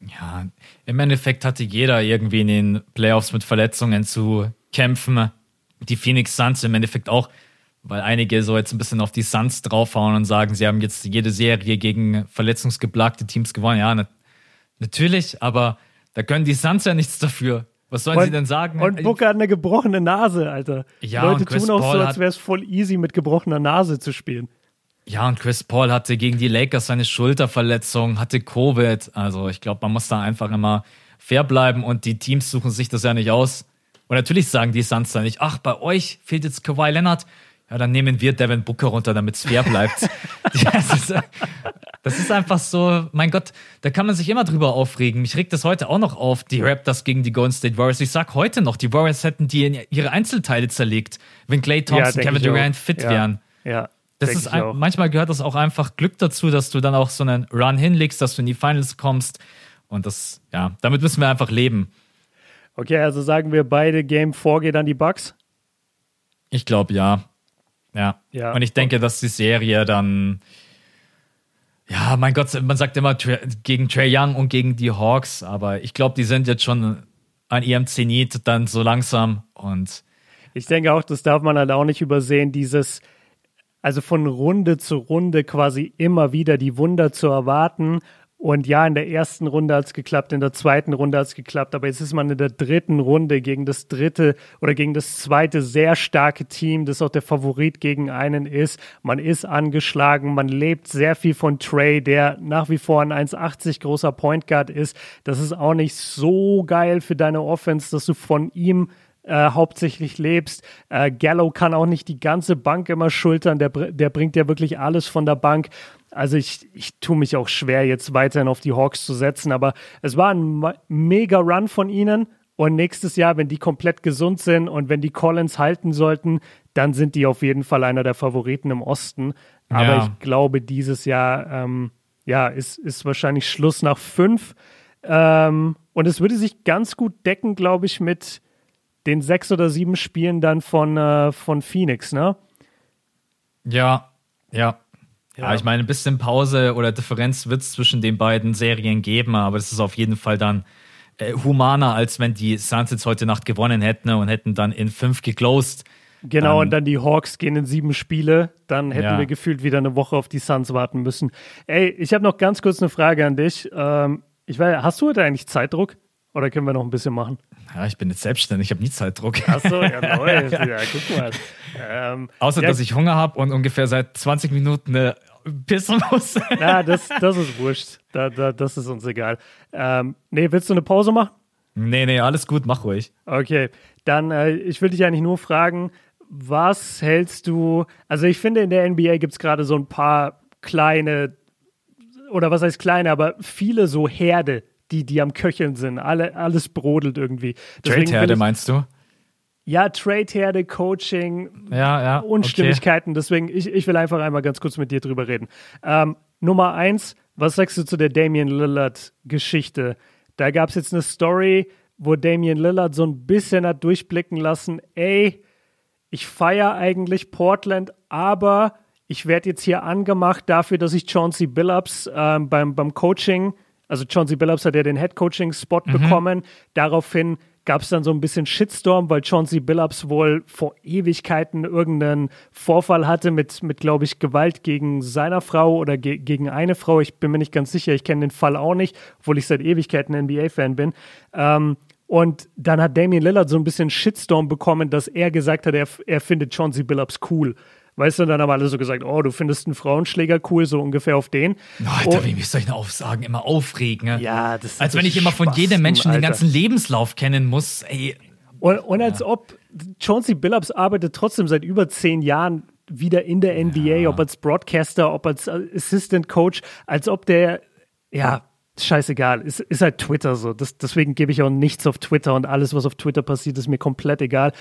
Ja, im Endeffekt hatte jeder irgendwie in den Playoffs mit Verletzungen zu kämpfen. Die Phoenix Suns im Endeffekt auch, weil einige so jetzt ein bisschen auf die Suns draufhauen und sagen, sie haben jetzt jede Serie gegen verletzungsgeplagte Teams gewonnen. Ja, Natürlich, aber da können die Suns ja nichts dafür. Was sollen und, sie denn sagen? Und Booker hat eine gebrochene Nase, Alter. Ja, Leute tun auch Paul so, als wäre es voll easy, mit gebrochener Nase zu spielen. Ja, und Chris Paul hatte gegen die Lakers seine Schulterverletzung, hatte Covid. Also ich glaube, man muss da einfach immer fair bleiben und die Teams suchen sich das ja nicht aus. Und natürlich sagen die Suns da nicht, ach, bei euch fehlt jetzt Kawhi Leonard. Ja, dann nehmen wir Devin Booker runter, damit es fair bleibt. [LAUGHS] [LAUGHS] das, ist, das, ist, einfach so, mein Gott, da kann man sich immer drüber aufregen. Mich regt das heute auch noch auf, die Raptors gegen die Golden State Warriors. Ich sag heute noch, die Warriors hätten die in ihre Einzelteile zerlegt, wenn Clay Thompson, ja, Kevin Durant fit ja. wären. Ja. Das ist ein, manchmal gehört das auch einfach Glück dazu, dass du dann auch so einen Run hinlegst, dass du in die Finals kommst. Und das, ja, damit müssen wir einfach leben. Okay, also sagen wir beide Game 4 geht an die Bucks? Ich glaube ja. Ja. ja. Und ich denke, dass die Serie dann. Ja, mein Gott, man sagt immer gegen Trey Young und gegen die Hawks, aber ich glaube, die sind jetzt schon an ihrem Zenit dann so langsam und. Ich denke auch, das darf man halt auch nicht übersehen, dieses, also von Runde zu Runde quasi immer wieder die Wunder zu erwarten Und ja, in der ersten Runde hat es geklappt, in der zweiten Runde hat es geklappt, aber jetzt ist man in der dritten Runde gegen das dritte oder gegen das zweite sehr starke Team, das auch der Favorit gegen einen ist. Man ist angeschlagen, man lebt sehr viel von Trey, der nach wie vor ein 1,80 großer Point Guard ist. Das ist auch nicht so geil für deine Offense, dass du von ihm äh, hauptsächlich lebst. Äh, Gallo kann auch nicht die ganze Bank immer schultern, der, der bringt ja wirklich alles von der Bank. Also ich, ich tue mich auch schwer, jetzt weiterhin auf die Hawks zu setzen, aber es war ein mega Run von ihnen. Und nächstes Jahr, wenn die komplett gesund sind und wenn die Collins halten sollten, dann sind die auf jeden Fall einer der Favoriten im Osten. Aber ja. ich glaube, dieses Jahr ähm, ja, ist, ist wahrscheinlich Schluss nach fünf. Ähm, und es würde sich ganz gut decken, glaube ich, mit den sechs oder sieben Spielen dann von, äh, von Phoenix, ne? Ja, ja. Ja. ja, ich meine, ein bisschen Pause oder Differenz wird es zwischen den beiden Serien geben, aber es ist auf jeden Fall dann äh, humaner, als wenn die Suns jetzt heute Nacht gewonnen hätten und hätten dann in fünf geclosed. Genau, ähm, und dann die Hawks gehen in sieben Spiele. Dann hätten ja. wir gefühlt wieder eine Woche auf die Suns warten müssen. Ey, ich habe noch ganz kurz eine Frage an dich. Ähm, ich weiß, hast du heute eigentlich Zeitdruck? Oder können wir noch ein bisschen machen? Ja, ich bin jetzt selbstständig, ich habe nie Zeitdruck. Achso, ja, [LAUGHS] neu. ja, guck mal. Ähm, Außer, ja, dass ich Hunger habe und ungefähr seit 20 Minuten eine pissen muss. [LAUGHS] ja, das, das ist wurscht. Da, da, das ist uns egal. Ähm, nee, willst du eine Pause machen? Nee, nee, alles gut, mach ruhig. Okay, dann, äh, ich will dich eigentlich nur fragen, was hältst du, also ich finde, in der NBA gibt es gerade so ein paar kleine, oder was heißt kleine, aber viele so Herde, die, die am Köcheln sind. Alle, alles brodelt irgendwie. Trade-Herde meinst du? Ja, Trade-Herde, Coaching, ja, ja, Unstimmigkeiten. Okay. Deswegen, ich, ich will einfach einmal ganz kurz mit dir drüber reden. Ähm, Nummer eins, was sagst du zu der Damian Lillard-Geschichte? Da gab es jetzt eine Story, wo Damian Lillard so ein bisschen hat durchblicken lassen, ey, ich feiere eigentlich Portland, aber ich werde jetzt hier angemacht dafür, dass ich Chauncey Billups ähm, beim, beim Coaching also Chauncey Billups hat ja den Head-Coaching-Spot mhm. bekommen. Daraufhin gab es dann so ein bisschen Shitstorm, weil Chauncey Billups wohl vor Ewigkeiten irgendeinen Vorfall hatte mit, mit glaube ich, Gewalt gegen seiner Frau oder ge gegen eine Frau. Ich bin mir nicht ganz sicher, ich kenne den Fall auch nicht, obwohl ich seit Ewigkeiten NBA-Fan bin. Ähm, und dann hat Damian Lillard so ein bisschen Shitstorm bekommen, dass er gesagt hat, er, er findet Chauncey Billups cool. Weißt du, dann haben alle so gesagt, oh, du findest einen Frauenschläger cool, so ungefähr auf den. Oh, Alter, oh, wie mich solche Aufsagen immer aufregen. Ne? Ja, das ist Als wenn ich immer von jedem Menschen Alter. den ganzen Lebenslauf kennen muss. Ey. Und, und als ja. ob Chauncey Billups arbeitet trotzdem seit über zehn Jahren wieder in der NBA, ja. ob als Broadcaster, ob als Assistant Coach, als ob der, ja, scheißegal. Ist, ist halt Twitter so. Das, deswegen gebe ich auch nichts auf Twitter und alles, was auf Twitter passiert, ist mir komplett egal.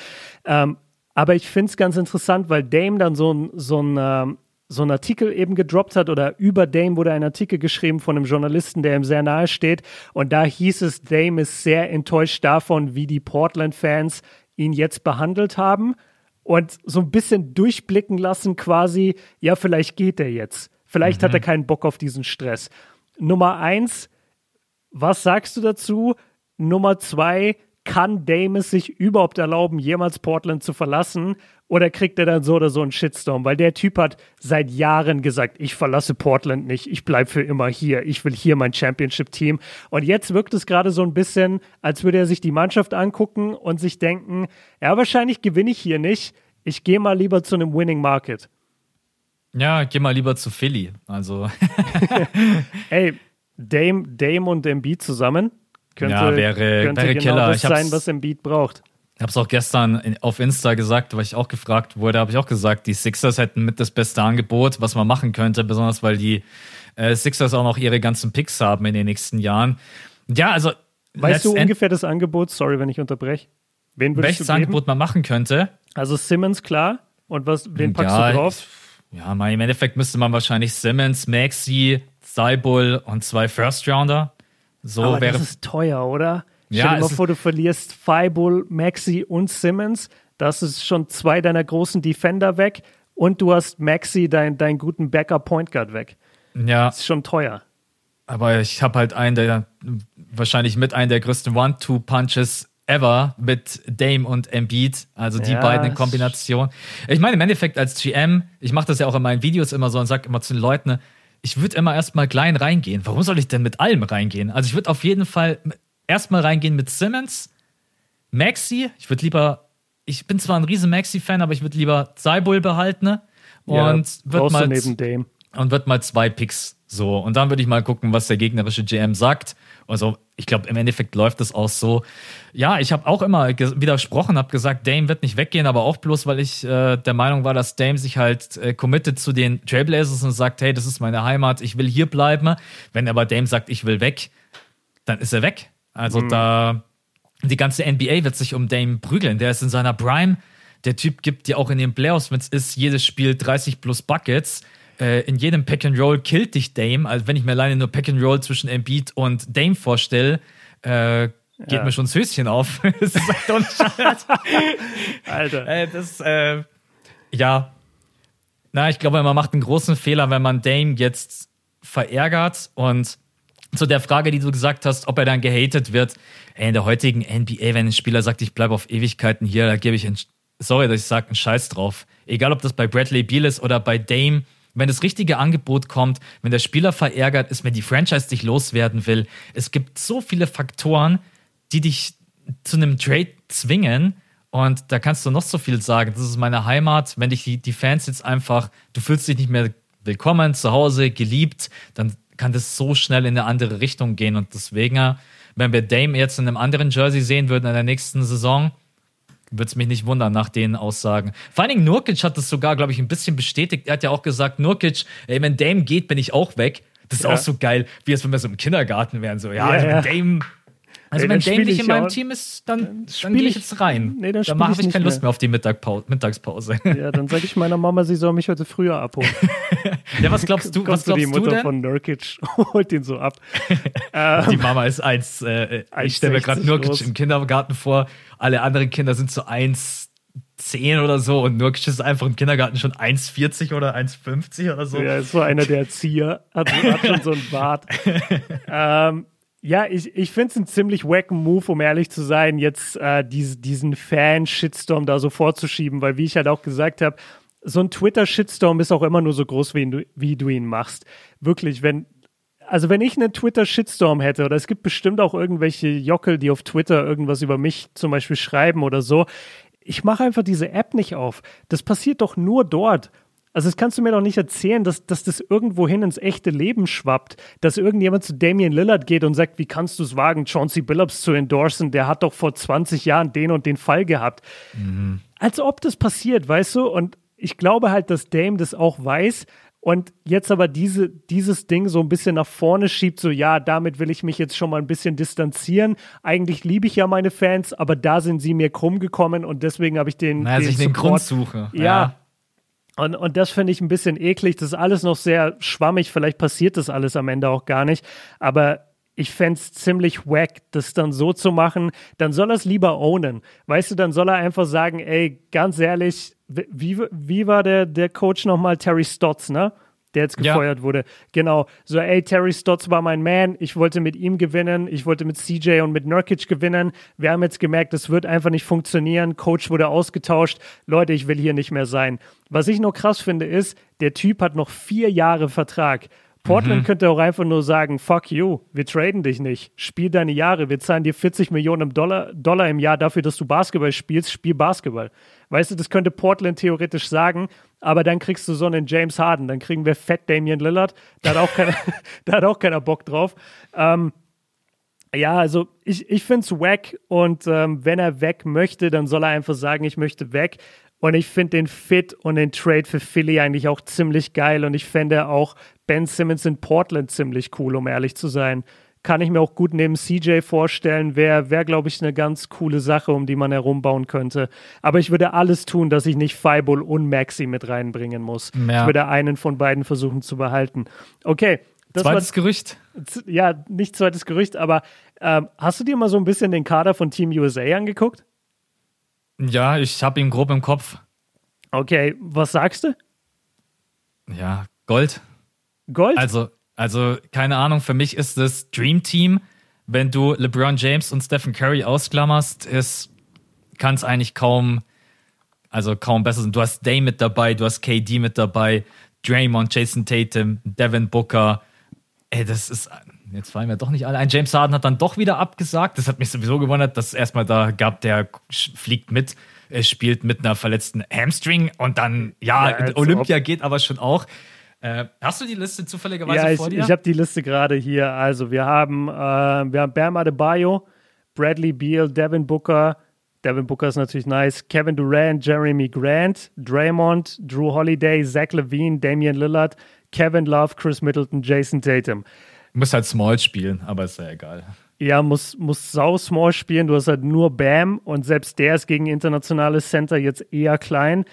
Ähm, aber ich finde es ganz interessant, weil Dame dann so ein, so ein, ähm, so ein Artikel eben gedroppt hat oder über Dame wurde ein Artikel geschrieben von einem Journalisten, der ihm sehr nahe steht. Und da hieß es, Dame ist sehr enttäuscht davon, wie die Portland-Fans ihn jetzt behandelt haben und so ein bisschen durchblicken lassen quasi, ja, vielleicht geht er jetzt. Vielleicht mhm. hat er mhm. keinen Bock auf diesen Stress. Nummer eins, was sagst du dazu? Nummer zwei, kann Dame es sich überhaupt erlauben, jemals Portland zu verlassen? Oder kriegt er dann so oder so einen Shitstorm? Weil der Typ hat seit Jahren gesagt, ich verlasse Portland nicht, ich bleibe für immer hier, ich will hier mein Championship-Team. Und jetzt wirkt es gerade so ein bisschen, als würde er sich die Mannschaft angucken und sich denken, ja, wahrscheinlich gewinne ich hier nicht, ich gehe mal lieber zu einem Winning Market. Ja, geh mal lieber zu Philly. Also. [LAUGHS] Ey, Dame, Dame und Embiid zusammen könnte, ja, wäre, könnte wäre genau Killer. das sein, was Embiid braucht. Ich habe es auch gestern auf Insta gesagt, weil ich auch gefragt wurde, habe ich auch gesagt, die Sixers hätten mit das beste Angebot, was man machen könnte, besonders weil die äh, Sixers auch noch ihre ganzen Picks haben in den nächsten Jahren. Ja, also. Weißt du ungefähr das Angebot? Sorry, wenn ich unterbreche. Wen Welches Angebot man machen könnte? Also Simmons, klar. Und was, wen packst ja, du drauf? Ja, im Endeffekt müsste man wahrscheinlich Simmons, Maxi, Cybull und zwei First-Rounder so Aber wäre das ist teuer, oder? Ja, Stell dir mal vor, du verlierst Fireball, Maxi und Simmons. Das ist schon zwei deiner großen Defender weg. Und du hast Maxi, deinen dein guten Backup Point Guard weg. Ja. Das ist schon teuer. Aber ich habe halt einen der, wahrscheinlich mit einem der größten One-Two-Punches ever mit Dame und Embiid, also die ja, beiden in Kombination. Ich meine, im Endeffekt als GM, ich mache das ja auch in meinen Videos immer so und sage immer zu den Leuten, ich würde immer erstmal klein reingehen. Warum soll ich denn mit allem reingehen? Also ich würde auf jeden Fall erstmal reingehen mit Simmons, Maxi. Ich würde lieber, ich bin zwar ein riesen Maxi-Fan, aber ich würde lieber Cybull behalten und Ja, wird mal und wird mal zwei Picks so und dann würde ich mal gucken, was der gegnerische GM sagt. Also ich glaube im Endeffekt läuft es auch so. Ja, ich habe auch immer widersprochen, habe gesagt, Dame wird nicht weggehen, aber auch bloß, weil ich äh, der Meinung war, dass Dame sich halt äh, committet zu den Trailblazers und sagt, hey, das ist meine Heimat, ich will hier bleiben. Wenn aber Dame sagt, ich will weg, dann ist er weg. Also da die ganze NBA wird sich um Dame prügeln. Der ist in seiner Prime. Der Typ gibt dir auch in den Playoffs, wenn es ist, jedes Spiel 30 plus Buckets. Äh, in jedem Pack and Roll killt dich Dame. Also wenn ich mir alleine nur Pack and Roll zwischen Embiid und Dame vorstelle, äh, geht Ja. mir schon das Höschen auf. [LAUGHS] das ist halt nicht Alter. äh, das, äh, ja. Na, ich glaube, man macht einen großen Fehler, wenn man Dame jetzt verärgert und zu der Frage, die du gesagt hast, ob er dann gehatet wird. Ey, in der heutigen NBA, wenn ein Spieler sagt, ich bleibe auf Ewigkeiten hier, da gebe ich einen, sorry, dass ich sage, einen Scheiß drauf. Egal, ob das bei Bradley Beal ist oder bei Dame. Wenn das richtige Angebot kommt, wenn der Spieler verärgert ist, wenn die Franchise dich loswerden will, es gibt so viele Faktoren, die dich zu einem Trade zwingen. Und da kannst du noch so viel sagen. Das ist meine Heimat. Wenn dich die, die Fans jetzt einfach, du fühlst dich nicht mehr willkommen, zu Hause, geliebt, dann kann das so schnell in eine andere Richtung gehen. Und deswegen, wenn wir Dame jetzt in einem anderen Jersey sehen würden in der nächsten Saison, würde es mich nicht wundern nach den Aussagen. Vor allen Dingen Nurkic hat das sogar, glaube ich, ein bisschen bestätigt. Er hat ja auch gesagt, Nurkic, ey, wenn Dame geht, bin ich auch weg. Das ist Ja. auch so geil, wie als wenn wir so im Kindergarten wären. So, ja, Ja, also ja. wenn Dame. Also wenn dann Dame nicht ich in meinem auch- Team ist, dann, dann spiel gehe ich jetzt rein. Nee, dann dann habe ich ich keine Lust mehr. mehr auf die Mittagspause. [LAUGHS] Ja, dann sage ich meiner Mama, sie soll mich heute früher abholen. [LAUGHS] ja, was glaubst du, was Kommst du die glaubst du Mutter denn? von Nurkic, [LAUGHS] holt ihn so ab. Die Mama ist eins, äh, ich stelle mir 1,60 gerade Nurkic groß. im Kindergarten vor. Alle anderen Kinder sind so 1,10 oder so und Nurkic ist einfach im Kindergarten schon 1,40 oder 1,50 oder so. Ja, ist so einer der Erzieher, hat, hat schon so einen Bart. ähm, ja, ich, ich finde es einen ziemlich wacken Move, um ehrlich zu sein, jetzt äh, diese, diesen Fan-Shitstorm da so vorzuschieben, weil wie ich halt auch gesagt habe, so ein Twitter-Shitstorm ist auch immer nur so groß, wie du, wie du ihn machst. Wirklich, wenn, also wenn ich einen Twitter-Shitstorm hätte, oder es gibt bestimmt auch irgendwelche Jockel, die auf Twitter irgendwas über mich zum Beispiel schreiben oder so, ich mache einfach diese App nicht auf. Das passiert doch nur dort. Also das kannst du mir doch nicht erzählen, dass, dass das irgendwohin ins echte Leben schwappt, dass irgendjemand zu Damian Lillard geht und sagt, wie kannst du es wagen, Chauncey Billups zu endorsen, der hat doch vor 20 Jahren den und den Fall gehabt. Als ob das passiert, weißt du? Und ich glaube halt, dass Dame das auch weiß und jetzt aber diese, dieses Ding so ein bisschen nach vorne schiebt, so ja, damit will ich mich jetzt schon mal ein bisschen distanzieren. Eigentlich liebe ich ja meine Fans, aber da sind sie mir krumm gekommen und deswegen habe ich den, Naja, den sich den Support- Grund suche. ja. Und, und das finde ich ein bisschen eklig. Das ist alles noch sehr schwammig. Vielleicht passiert das alles am Ende auch gar nicht. Aber ich fände es ziemlich wack, das dann so zu machen. Dann soll er es lieber ownen. Weißt du, dann soll er einfach sagen, ey, ganz ehrlich, wie, wie war der, der Coach nochmal? Terry Stotts, ne? Der jetzt Ja. gefeuert wurde. Genau. So, ey, Terry Stotts war mein Man. Ich wollte mit ihm gewinnen. Ich wollte mit CJ und mit Nurkic gewinnen. Wir haben jetzt gemerkt, das wird einfach nicht funktionieren. Coach wurde ausgetauscht. Leute, ich will hier nicht mehr sein. Was ich nur krass finde, ist, der Typ hat noch vier Jahre Vertrag. Portland könnte auch einfach nur sagen, fuck you, wir traden dich nicht. Spiel deine Jahre, wir zahlen dir 40 Millionen Dollar, Dollar im Jahr dafür, dass du Basketball spielst, spiel Basketball. Weißt du, das könnte Portland theoretisch sagen, aber dann kriegst du so einen James Harden, dann kriegen wir fett Damian Lillard, da hat auch keiner, [LAUGHS] da hat auch keiner Bock drauf. Ähm, ja, also ich, ich finde es wack und ähm, wenn er weg möchte, dann soll er einfach sagen, ich möchte weg. Und ich finde den Fit und den Trade für Philly eigentlich auch ziemlich geil und ich fände auch Ben Simmons in Portland ziemlich cool, um ehrlich zu sein. Kann ich mir auch gut neben CJ vorstellen, wäre, wär, glaube ich, eine ganz coole Sache, um die man herumbauen könnte. Aber ich würde alles tun, dass ich nicht Fireball und Maxi mit reinbringen muss. Ja. Ich würde einen von beiden versuchen zu behalten. Okay. Das war Zweites Gerücht. Z- ja, nicht zweites Gerücht, aber ähm, hast du dir mal so ein bisschen den Kader von Team USA angeguckt? Ja, ich habe ihn grob im Kopf. Okay, was sagst du? Ja, Gold. Gold? Also, also keine Ahnung, für mich ist das Dream Team, wenn du LeBron James und Stephen Curry ausklammerst, ist kann es eigentlich kaum also kaum besser sein. Du hast Day mit dabei, du hast KD mit dabei, Draymond, Jason Tatum, Devin Booker. Ey, das ist, jetzt fallen mir doch nicht alle ein. James Harden hat dann doch wieder abgesagt. Das hat mich sowieso gewundert, dass es erstmal da gab, der fliegt mit, spielt mit einer verletzten Hamstring und dann, ja, ja Olympia geht aber schon auch. Äh, hast du die Liste zufälligerweise ja, vor dir? Ich, ich habe die Liste gerade hier. Also wir haben, äh, wir haben Bam Adebayo, Bradley Beal, Devin Booker, Devin Booker ist natürlich nice. Kevin Durant, Jeremy Grant, Draymond, Drew Holiday, Zach Levine, Damian Lillard, Kevin Love, Chris Middleton, Jason Tatum. Muss halt Small spielen, aber ist ja egal. Ja, muss, muss sau Small spielen. Du hast halt nur Bam und selbst der ist gegen internationales Center jetzt eher klein.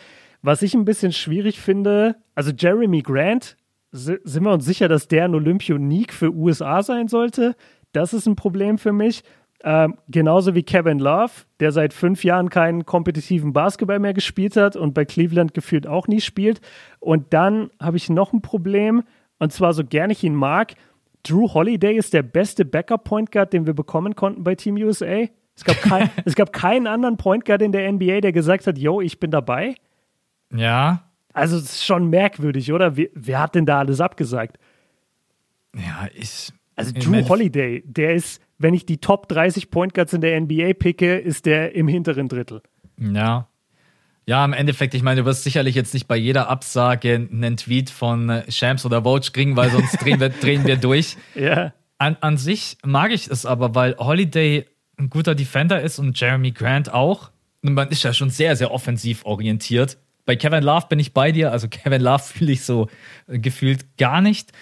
Was ich ein bisschen schwierig finde, also Jeremy Grant, sind wir uns sicher, dass der ein Olympionik für USA sein sollte? Das ist ein Problem für mich. Ähm, genauso wie Kevin Love, der seit fünf Jahren keinen kompetitiven Basketball mehr gespielt hat und bei Cleveland gefühlt auch nie spielt. Und dann habe ich noch ein Problem, und zwar so gern ich ihn mag. Drew Holiday ist der beste Backup-Point Guard, den wir bekommen konnten bei Team USA. Es gab, kein, [LAUGHS] es gab keinen anderen Point Guard in der NBA, der gesagt hat, yo, ich bin dabei. Ja. Also es ist schon merkwürdig, oder? Wer, wer hat denn da alles abgesagt? Ja, ich. Also Drew Holiday, der ist wenn ich die Top 30 Point Guards in der NBA picke, ist der im hinteren Drittel. Ja. Ja, im Endeffekt, ich meine, du wirst sicherlich jetzt nicht bei jeder Absage einen Tweet von äh, Shams oder Vogue kriegen, weil sonst drehen, wir, [LAUGHS] drehen wir durch. Ja. An, an sich mag ich es aber, weil Holiday ein guter Defender ist und Jeremy Grant auch. Und man ist ja schon sehr, sehr offensiv orientiert. Bei Kevin Love bin ich bei dir, also [LAUGHS] Kevin Love fühle ich so äh, gefühlt gar nicht.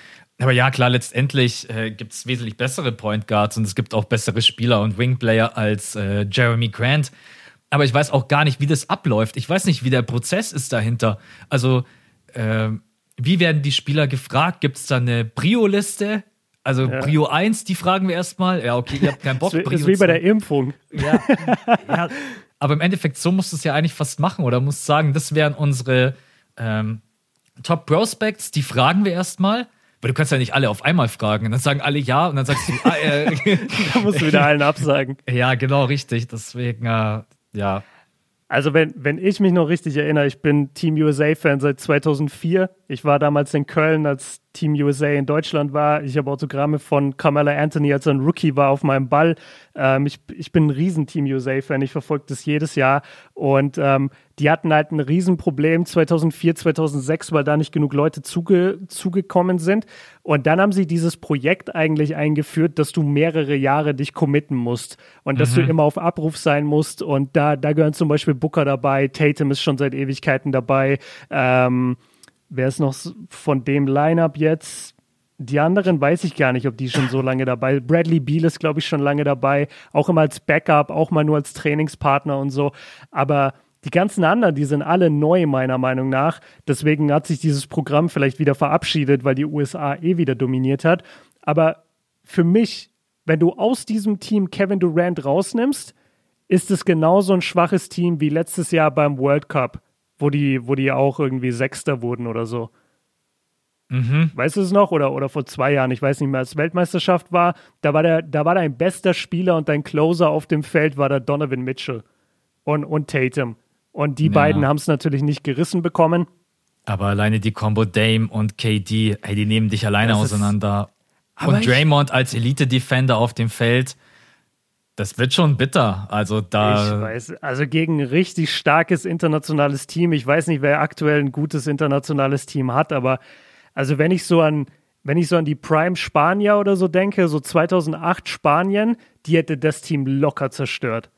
Aber ja, klar, letztendlich äh, gibt es wesentlich bessere Point Guards und es gibt auch bessere Spieler und Wingplayer als äh, Jeremy Grant. Aber ich weiß auch gar nicht, wie das abläuft. Ich weiß nicht, wie der Prozess ist dahinter. Also, äh, wie werden die Spieler gefragt? Gibt es da eine Prio-Liste? Also ja. Prio 1, die fragen wir erstmal. Ja, okay, ihr habt keinen Bock. das ist wie bei der Impfung. Ja, [LAUGHS] ja, aber im Endeffekt, so musst du es ja eigentlich fast machen oder musst sagen, das wären unsere ähm, Top Prospects, die fragen wir erstmal. Weil du kannst ja nicht alle auf einmal fragen. Und dann sagen alle ja und dann sagst du, ah, äh, [LAUGHS] da musst du wieder allen absagen. [LAUGHS] Ja, genau, richtig. Deswegen, äh, ja. Also wenn, wenn ich mich noch richtig erinnere, ich bin Team USA-Fan seit 2004. Ich war damals in Köln, als Team USA in Deutschland war. Ich habe Autogramme von Carmela Anthony, als er ein Rookie war, auf meinem Ball. Ähm, ich, ich bin ein riesen Team USA-Fan. Ich verfolge das jedes Jahr. Und ähm, die hatten halt ein Riesenproblem 2004, 2006, weil da nicht genug Leute zuge zugekommen sind. Und dann haben sie dieses Projekt eigentlich eingeführt, dass du mehrere Jahre dich committen musst und dass du mhm. immer auf Abruf sein musst. Und da, da gehören zum Beispiel Booker dabei, Tatum ist schon seit Ewigkeiten dabei. Ähm, Wer ist noch von dem Lineup jetzt? Die anderen weiß ich gar nicht, ob die schon so lange dabei sind. Bradley Beal ist, glaube ich, schon lange dabei. Auch immer als Backup, auch mal nur als Trainingspartner und so. Aber die ganzen anderen, die sind alle neu, meiner Meinung nach. Deswegen hat sich dieses Programm vielleicht wieder verabschiedet, weil die USA eh wieder dominiert hat. Aber für mich, wenn du aus diesem Team Kevin Durant rausnimmst, ist es genauso ein schwaches Team wie letztes Jahr beim World Cup wo die, wo die auch irgendwie Sechster wurden oder so. Mhm. Weißt du es noch? Oder, oder vor zwei Jahren, ich weiß nicht mehr, als Weltmeisterschaft war, da war, der, da war dein bester Spieler und dein Closer auf dem Feld war der Donovan Mitchell und, und Tatum. Und die ja. beiden haben es natürlich nicht gerissen bekommen. Aber alleine die Combo Dame und KD, hey, die nehmen dich alleine das auseinander. und Draymond als Elite-Defender auf dem Feld das wird schon bitter. Also da. Ich weiß, also gegen ein richtig starkes internationales Team. Ich weiß nicht, wer aktuell ein gutes internationales Team hat, aber also wenn ich so an, wenn ich so an die Prime Spanier oder so denke, so 2008 Spanien, die hätte das Team locker zerstört.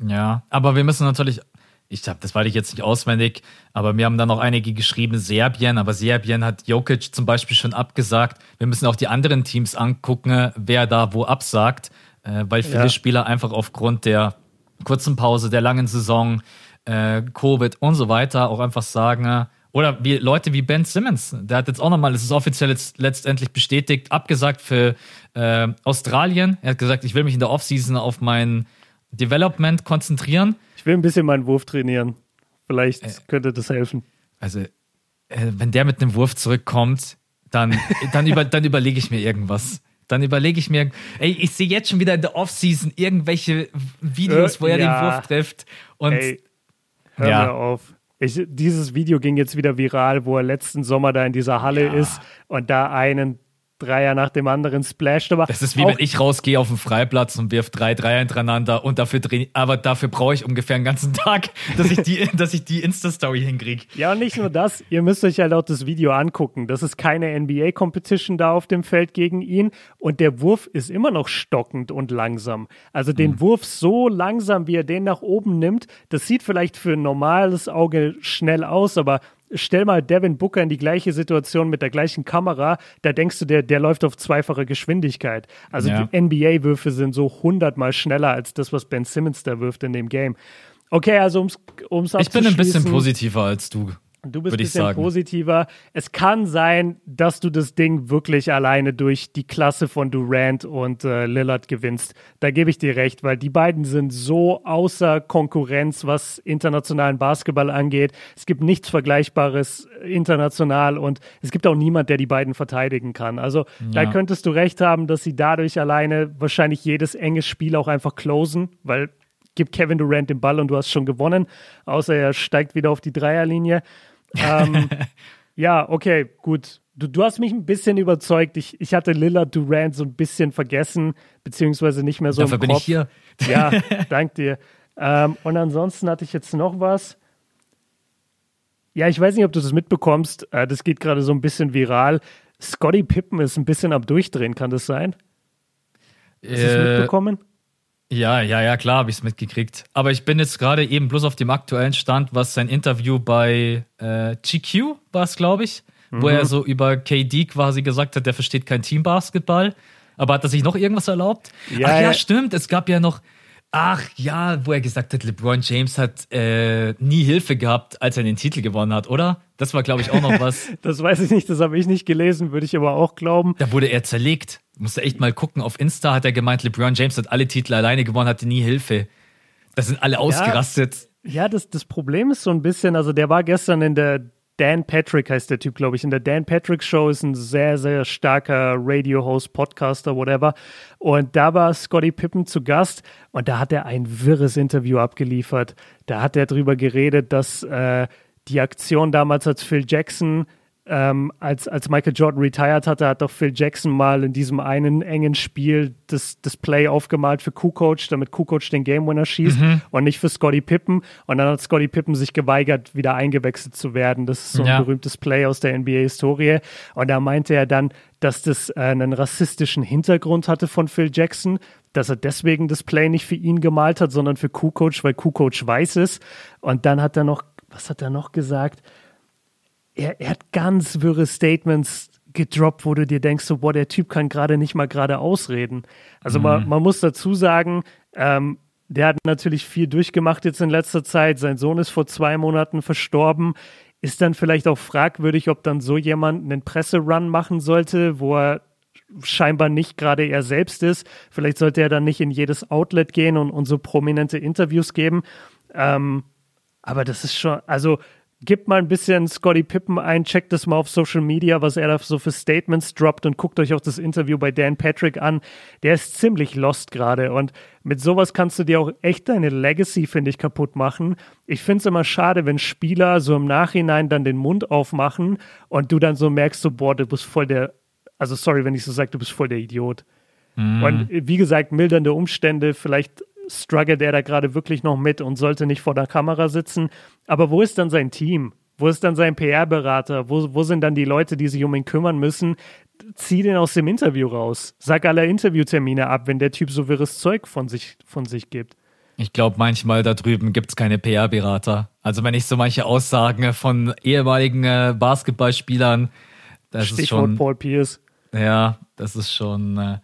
Ja, aber wir müssen natürlich, ich habe, das weiß ich jetzt nicht auswendig, aber mir haben dann noch einige geschrieben, Serbien, aber Serbien hat Jokic zum Beispiel schon abgesagt. Wir müssen auch die anderen Teams angucken, wer da wo absagt äh, weil viele ja. Spieler einfach aufgrund der kurzen Pause, der langen Saison, äh, Covid und so weiter auch einfach sagen, äh, oder wie Leute wie Ben Simmons, der hat jetzt auch nochmal, es ist offiziell jetzt letztendlich bestätigt, abgesagt für äh, Australien. Er hat gesagt, ich will mich in der Offseason auf mein Development konzentrieren. Ich will ein bisschen meinen Wurf trainieren. Vielleicht äh, könnte das helfen. Also, äh, wenn der mit einem Wurf zurückkommt, dann, dann, über, dann überlege ich mir irgendwas. Dann überlege ich mir, ey, ich sehe jetzt schon wieder in der Offseason irgendwelche Videos, wo er ja. den Wurf trifft. Und ey, hör ja. mir auf. Ich, dieses Video ging jetzt wieder viral, wo er letzten Sommer da in dieser Halle ja. ist und da einen Dreier nach dem anderen splasht. Aber das ist wie wenn ich rausgehe auf den Freiplatz und wirf drei Dreier hintereinander und dafür dreh, aber dafür brauche ich ungefähr einen ganzen [LAUGHS] Tag, dass ich die, dass ich die Insta-Story hinkriege. Ja, und nicht nur das, ihr müsst euch halt auch das Video angucken. Das ist keine NBA-Competition da auf dem Feld gegen ihn und der Wurf ist immer noch stockend und langsam. Also den mhm. Wurf so langsam, wie er den nach oben nimmt, das sieht vielleicht für ein normales Auge schnell aus, aber stell mal Devin Booker in die gleiche Situation mit der gleichen Kamera, da denkst du, der, der läuft auf zweifache Geschwindigkeit. Also ja. die NBA-Würfe sind so hundertmal schneller als das, was Ben Simmons da wirft in dem Game. Okay, also ums, ums Ich bin ein bisschen positiver als du. Du bist ein bisschen positiver. Es kann sein, dass du das Ding wirklich alleine durch die Klasse von Durant und äh, Lillard gewinnst. Da gebe ich dir recht, weil die beiden sind so außer Konkurrenz, was internationalen Basketball angeht. Es gibt nichts Vergleichbares international und es gibt auch niemand, der die beiden verteidigen kann. Also ja. da könntest du recht haben, dass sie dadurch alleine wahrscheinlich jedes enge Spiel auch einfach closen, weil gib Kevin Durant den Ball und du hast schon gewonnen, außer er steigt wieder auf die Dreierlinie. Ähm, [LAUGHS] ja, okay, gut. Du, du hast mich ein bisschen überzeugt. Ich, ich hatte Lillard Durant so ein bisschen vergessen, beziehungsweise nicht mehr so Dafür im Kopf. bin ich hier. Ja, [LAUGHS] dank dir. Ähm, und ansonsten hatte ich jetzt noch was. Ja, ich weiß nicht, ob du das mitbekommst. Äh, das geht gerade so ein bisschen viral. Scotty Pippen ist ein bisschen am Durchdrehen, kann das sein? Hast du es äh, mitbekommen? Ja, ja, ja, klar habe ich es mitgekriegt. Aber ich bin jetzt gerade eben bloß auf dem aktuellen Stand, was sein Interview bei äh, GQ war es, glaube ich, mhm. wo er so über KD quasi gesagt hat, der versteht kein Teambasketball. Aber hat er sich noch irgendwas erlaubt? Ja, Ach ja, ja, stimmt. Es gab ja noch, ach ja, wo er gesagt hat, LeBron James hat äh, nie Hilfe gehabt, als er den Titel gewonnen hat, oder? Das war, glaube ich, auch noch was. [LAUGHS] das weiß ich nicht, das habe ich nicht gelesen, würde ich aber auch glauben. Da wurde er zerlegt. Musst du echt mal gucken. Auf Insta hat er gemeint, LeBron James hat alle Titel alleine gewonnen, hatte nie Hilfe. Da sind alle ausgerastet. Ja, ja das, das Problem ist so ein bisschen, also der war gestern in der Dan Patrick heißt der Typ, glaube ich. In der Dan Patrick Show ist ein sehr, sehr starker Radio-Host, Podcaster, whatever. Und da war Scotty Pippen zu Gast und da hat er ein wirres Interview abgeliefert. Da hat er drüber geredet, dass äh, die Aktion damals, als Phil Jackson ähm, als, als Michael Jordan retired hatte, hat doch Phil Jackson mal in diesem einen engen Spiel das, das Play aufgemalt für Kukoc, damit Kukoc den Game Winner schießt mhm. und nicht für Scotty Pippen. Und dann hat Scotty Pippen sich geweigert, wieder eingewechselt zu werden. Das ist so ein ja. berühmtes Play aus der NBA-Historie. Und da meinte er dann, dass das äh, einen rassistischen Hintergrund hatte von Phil Jackson, dass er deswegen das Play nicht für ihn gemalt hat, sondern für Kukoc, weil Kukoc weiß ist. Und dann hat er noch, was hat er noch gesagt? Er, er hat ganz wirre Statements gedroppt, wo du dir denkst, so, boah, der Typ kann gerade nicht mal gerade ausreden. Also mhm. man, man muss dazu sagen, ähm, der hat natürlich viel durchgemacht jetzt in letzter Zeit. Sein Sohn ist vor zwei Monaten verstorben. Ist dann vielleicht auch fragwürdig, ob dann so jemand einen Presserun machen sollte, wo er scheinbar nicht gerade er selbst ist. Vielleicht sollte er dann nicht in jedes Outlet gehen und, und so prominente Interviews geben. Ähm, aber das ist schon, also gebt mal ein bisschen Scotty Pippen ein, checkt das mal auf Social Media, was er da so für Statements droppt und guckt euch auch das Interview bei Dan Patrick an. Der ist ziemlich lost gerade und mit sowas kannst du dir auch echt deine Legacy, finde ich, kaputt machen. Ich finde es immer schade, wenn Spieler so im Nachhinein dann den Mund aufmachen und du dann so merkst, so, boah, du bist voll der, also sorry, wenn ich so sage, du bist voll der Idiot. Mhm. Und wie gesagt, mildernde Umstände, vielleicht struggelt er da gerade wirklich noch mit und sollte nicht vor der Kamera sitzen. Aber wo ist dann sein Team? Wo ist dann sein PR-Berater? Wo, wo sind dann die Leute, die sich um ihn kümmern müssen? Zieh den aus dem Interview raus. Sag alle Interviewtermine ab, wenn der Typ so wirres Zeug von sich, von sich gibt. Ich glaube, manchmal da drüben gibt es keine PR-Berater. Also wenn ich so manche Aussagen von ehemaligen äh, Basketballspielern, das Stichwort ist schon. Paul Pierce. Ja, das ist schon. Äh,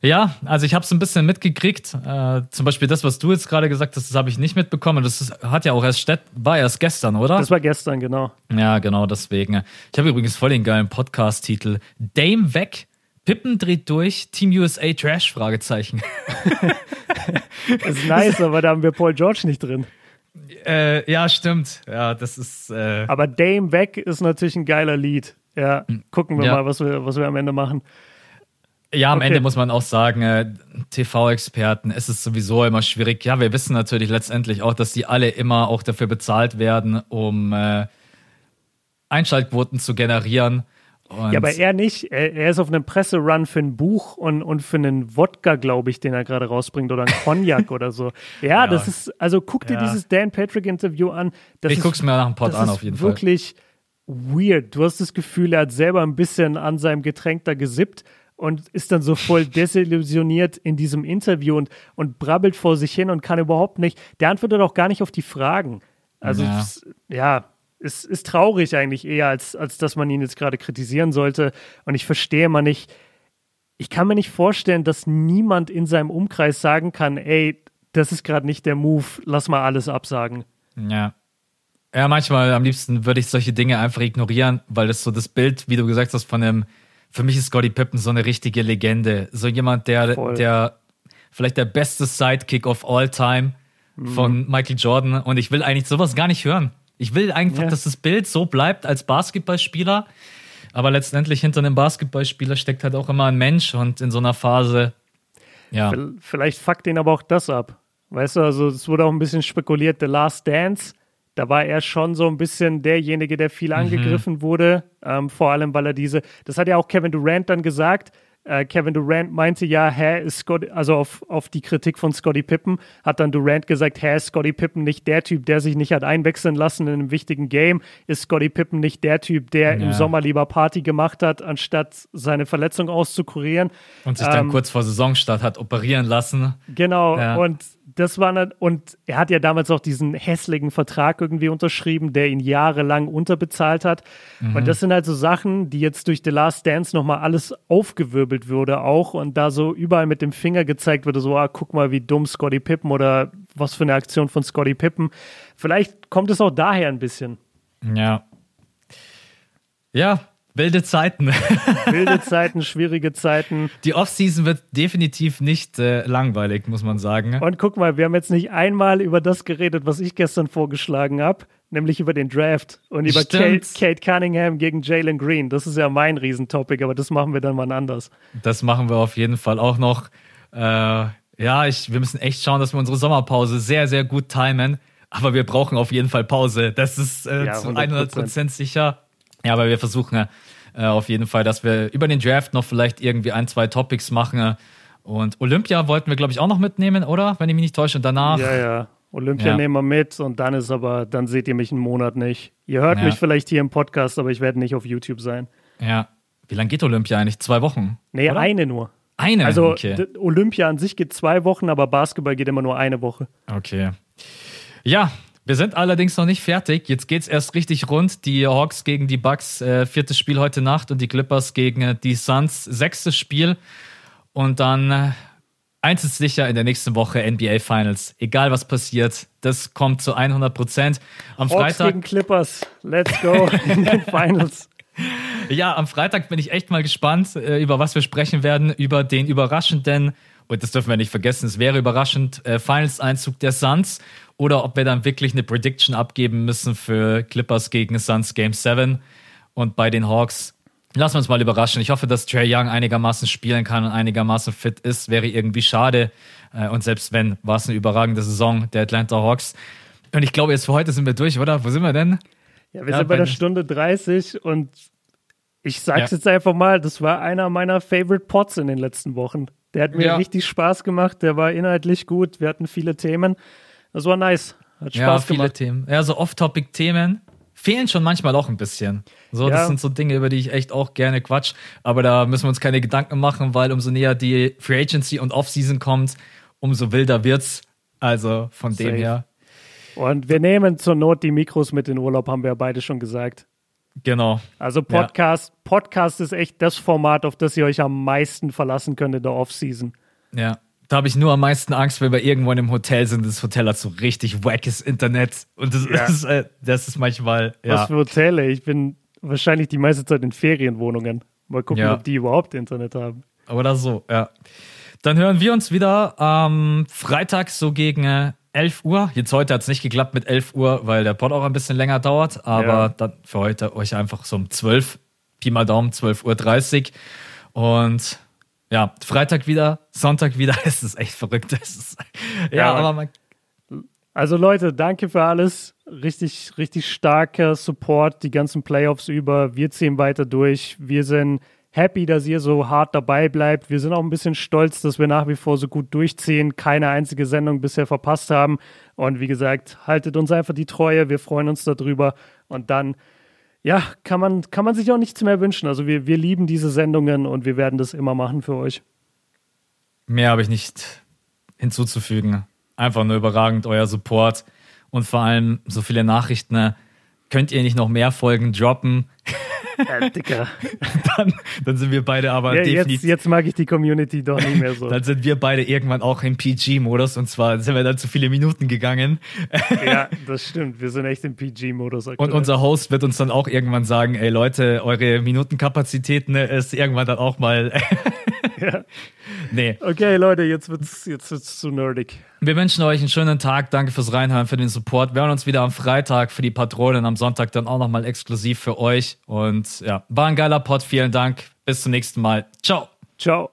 ja, also ich habe es ein bisschen mitgekriegt. Äh, zum Beispiel das, was du jetzt gerade gesagt hast, das habe ich nicht mitbekommen. Das ist, hat ja auch erst statt, war erst gestern, oder? Das war gestern, genau. Ja, genau, deswegen. Ich habe übrigens voll den geilen Podcast-Titel. Dame weg, Pippen dreht durch, Team USA Trash? Fragezeichen. das ist nice, aber da haben wir Paul George nicht drin. Äh, ja, stimmt. Ja, das ist. Äh aber Dame weg ist natürlich ein geiler Lied. Ja, gucken wir ja. mal, was wir, was wir am Ende machen. Ja, am Okay. Ende muss man auch sagen, äh, TV-Experten, es ist sowieso immer schwierig. Ja, wir wissen natürlich letztendlich auch, dass die alle immer auch dafür bezahlt werden, um äh, Einschaltquoten zu generieren. Und Ja, aber er nicht. Er, er ist auf einem Presserun für ein Buch und, und für einen Wodka, glaube ich, den er gerade rausbringt oder einen Cognac [LAUGHS] oder so. Ja, Ja. das ist, also guck dir Ja. dieses Dan Patrick-Interview an. Das ich ist, guck's mir nach dem Pod an, auf jeden Fall. wirklich weird. Du hast das Gefühl, er hat selber ein bisschen an seinem Getränk da gesippt und ist dann so voll desillusioniert in diesem Interview und, und brabbelt vor sich hin und kann überhaupt nicht, der antwortet auch gar nicht auf die Fragen. Also, Ja. es- ja, es ist traurig eigentlich eher, als, als dass man ihn jetzt gerade kritisieren sollte. Und ich verstehe mal nicht, ich kann mir nicht vorstellen, dass niemand in seinem Umkreis sagen kann, ey, das ist gerade nicht der Move, lass mal alles absagen. Ja. Ja, manchmal am liebsten würde ich solche Dinge einfach ignorieren, weil das so das Bild, wie du gesagt hast, von einem, für mich ist Scotty Pippen so eine richtige Legende. So jemand, der, Voll. der vielleicht der beste Sidekick of all time von Michael Jordan. Und ich will eigentlich sowas gar nicht hören. Ich will einfach, Ja. dass das Bild so bleibt als Basketballspieler. Aber letztendlich hinter einem Basketballspieler steckt halt auch immer ein Mensch und in so einer Phase, ja. Vielleicht fuckt ihn aber auch das ab. Weißt du, also es wurde auch ein bisschen spekuliert, The Last Dance, da war er schon so ein bisschen derjenige, der viel angegriffen wurde, ähm, vor allem weil er diese, das hat ja auch Kevin Durant dann gesagt, äh, Kevin Durant meinte ja, hä, ist Scott, also auf, auf die Kritik von Scotty Pippen, hat dann Durant gesagt, hä, ist Scotty Pippen nicht der Typ, der sich nicht hat einwechseln lassen in einem wichtigen Game? Ist Scotty Pippen nicht der Typ, der im Ja. Sommer lieber Party gemacht hat, anstatt seine Verletzung auszukurieren? Und sich dann Ähm, kurz vor Saisonstart hat operieren lassen. Genau, Ja. und das war dann, und er hat ja damals auch diesen hässlichen Vertrag irgendwie unterschrieben, der ihn jahrelang unterbezahlt hat. Und das sind halt so Sachen, die jetzt durch The Last Dance nochmal alles aufgewirbelt würde auch und da so überall mit dem Finger gezeigt wurde, so, ah, guck mal, wie dumm Scotty Pippen oder was für eine Aktion von Scotty Pippen. Vielleicht kommt es auch daher ein bisschen. Ja. Ja, wilde Zeiten. [LAUGHS] Wilde Zeiten, schwierige Zeiten. Die Offseason wird definitiv nicht äh, langweilig, muss man sagen. Und guck mal, wir haben jetzt nicht einmal über das geredet, was ich gestern vorgeschlagen habe, nämlich über den Draft und über Kate. Kate Cunningham gegen Jalen Green. Das ist ja mein Riesentopic, aber das machen wir dann mal anders. Das machen wir auf jeden Fall auch noch. Äh, ja, ich, wir müssen echt schauen, dass wir unsere Sommerpause sehr, sehr gut timen. Aber wir brauchen auf jeden Fall Pause. Das ist äh, Ja, zu 100%. 100% sicher. Ja, aber wir versuchen äh, auf jeden Fall, dass wir über den Draft noch vielleicht irgendwie ein, zwei Topics machen. Und Olympia wollten wir, glaube ich, auch noch mitnehmen, oder? Wenn ich mich nicht täusche. Und danach. Ja, ja. Olympia Ja. nehmen wir mit und dann ist aber, dann seht ihr mich einen Monat nicht. Ihr hört Ja. mich vielleicht hier im Podcast, aber ich werde nicht auf YouTube sein. Ja. Wie lange geht Olympia eigentlich? Zwei Wochen? Nee, Oder? eine nur. Eine? Also okay. Olympia an sich geht zwei Wochen, aber Basketball geht immer nur eine Woche. Okay. Ja, wir sind allerdings noch nicht fertig. Jetzt geht's erst richtig rund. Die Hawks gegen die Bucks, äh, viertes Spiel heute Nacht und die Clippers gegen äh, die Suns, sechstes Spiel. Und dann äh, eins ist sicher in der nächsten Woche NBA Finals. Egal was passiert, das kommt zu 100 Prozent. Am Hawks Freitag. gegen Clippers. Let's go [LAUGHS] in den Finals. Ja, am Freitag bin ich echt mal gespannt, äh, über was wir sprechen werden. Über den überraschenden, und das dürfen wir nicht vergessen, es wäre überraschend, äh, Finals-Einzug der Suns. Oder ob wir dann wirklich eine Prediction abgeben müssen für Clippers gegen Suns Game 7. Und bei den Hawks, lassen wir uns mal überraschen. Ich hoffe, dass Trey Young einigermaßen spielen kann und einigermaßen fit ist. Wäre irgendwie schade. Äh, und selbst wenn, war es eine überragende Saison der Atlanta Hawks. Und ich glaube, jetzt für heute sind wir durch, oder? Wo sind wir denn? Ja, wir Ja, sind bei bei- der Stunde 30 und ich sag's Ja. jetzt einfach mal, das war einer meiner Favorite Pots in den letzten Wochen. Der hat mir Ja. richtig Spaß gemacht, der war inhaltlich gut, wir hatten viele Themen. Das war nice, hat ja, Spaß viele gemacht. Themen. Ja, so Off-Topic-Themen fehlen schon manchmal auch ein bisschen. So, das Ja. sind so Dinge, über die ich echt auch gerne quatsch. Aber da müssen wir uns keine Gedanken machen, weil umso näher die Free Agency und Off-Season kommt, umso wilder wird's. Also von dem Safe. her, Und wir nehmen zur Not die Mikros mit in Urlaub, haben wir ja beide schon gesagt. Genau. Also Podcast, Podcast ist echt das Format, auf das ihr euch am meisten verlassen könnt in der Offseason. Ja. Da habe ich nur am meisten Angst, weil wir irgendwo in einem Hotel sind. Das Hotel hat so richtig wackes Internet. Und das, Ja. ist, äh, das ist manchmal. Ja. Was für Hotels? Ich bin wahrscheinlich die meiste Zeit in Ferienwohnungen. Mal gucken, Ja. ob die überhaupt Internet haben. Oder so, ja. Dann hören wir uns wieder am Freitag so gegen äh, 11 Uhr. Jetzt heute hat es nicht geklappt mit 11 Uhr, weil der Pod auch ein bisschen länger dauert. Aber Ja. dann für heute euch einfach so um 12, Pi mal Daumen, 12.30 Uhr. Und ja, Freitag wieder, Sonntag wieder. [LAUGHS] Es ist echt verrückt. Ist, ja, ja, aber man. Also Leute, danke für alles. Richtig, richtig starker Support die ganzen Playoffs über. Wir ziehen weiter durch. Wir sind happy, dass ihr so hart dabei bleibt. Wir sind auch ein bisschen stolz, dass wir nach wie vor so gut durchziehen, keine einzige Sendung bisher verpasst haben. Und wie gesagt, haltet uns einfach die Treue. Wir freuen uns darüber. Und dann ja, kann man, kann man sich auch nichts mehr wünschen. Also wir, wir lieben diese Sendungen und wir werden das immer machen für euch. Mehr habe ich nicht hinzuzufügen. Einfach nur überragend euer Support und vor allem so viele Nachrichten. Könnt ihr nicht noch mehr Folgen droppen? Ja, Dicker. [LAUGHS] dann, dann sind wir beide aber ja, definitiv. Jetzt, jetzt, mag ich die Community doch nicht mehr so. [LAUGHS] dann sind wir beide irgendwann auch im PG-Modus und zwar sind wir dann zu viele Minuten gegangen. [LAUGHS] ja, das stimmt. Wir sind echt im PG-Modus. Und unser Host wird uns dann auch irgendwann sagen: Ey Leute, eure Minutenkapazitäten ist irgendwann dann auch mal. [LAUGHS] ja. Nee. Okay, Leute, jetzt wird's, jetzt wird's zu nerdig. Wir wünschen euch einen schönen Tag. Danke fürs Reinhören, für den Support. Wir hören uns wieder am Freitag für die Patronen, am Sonntag dann auch nochmal exklusiv für euch. Und ja, war ein geiler Pod. Vielen Dank. Bis zum nächsten Mal. Ciao. Ciao.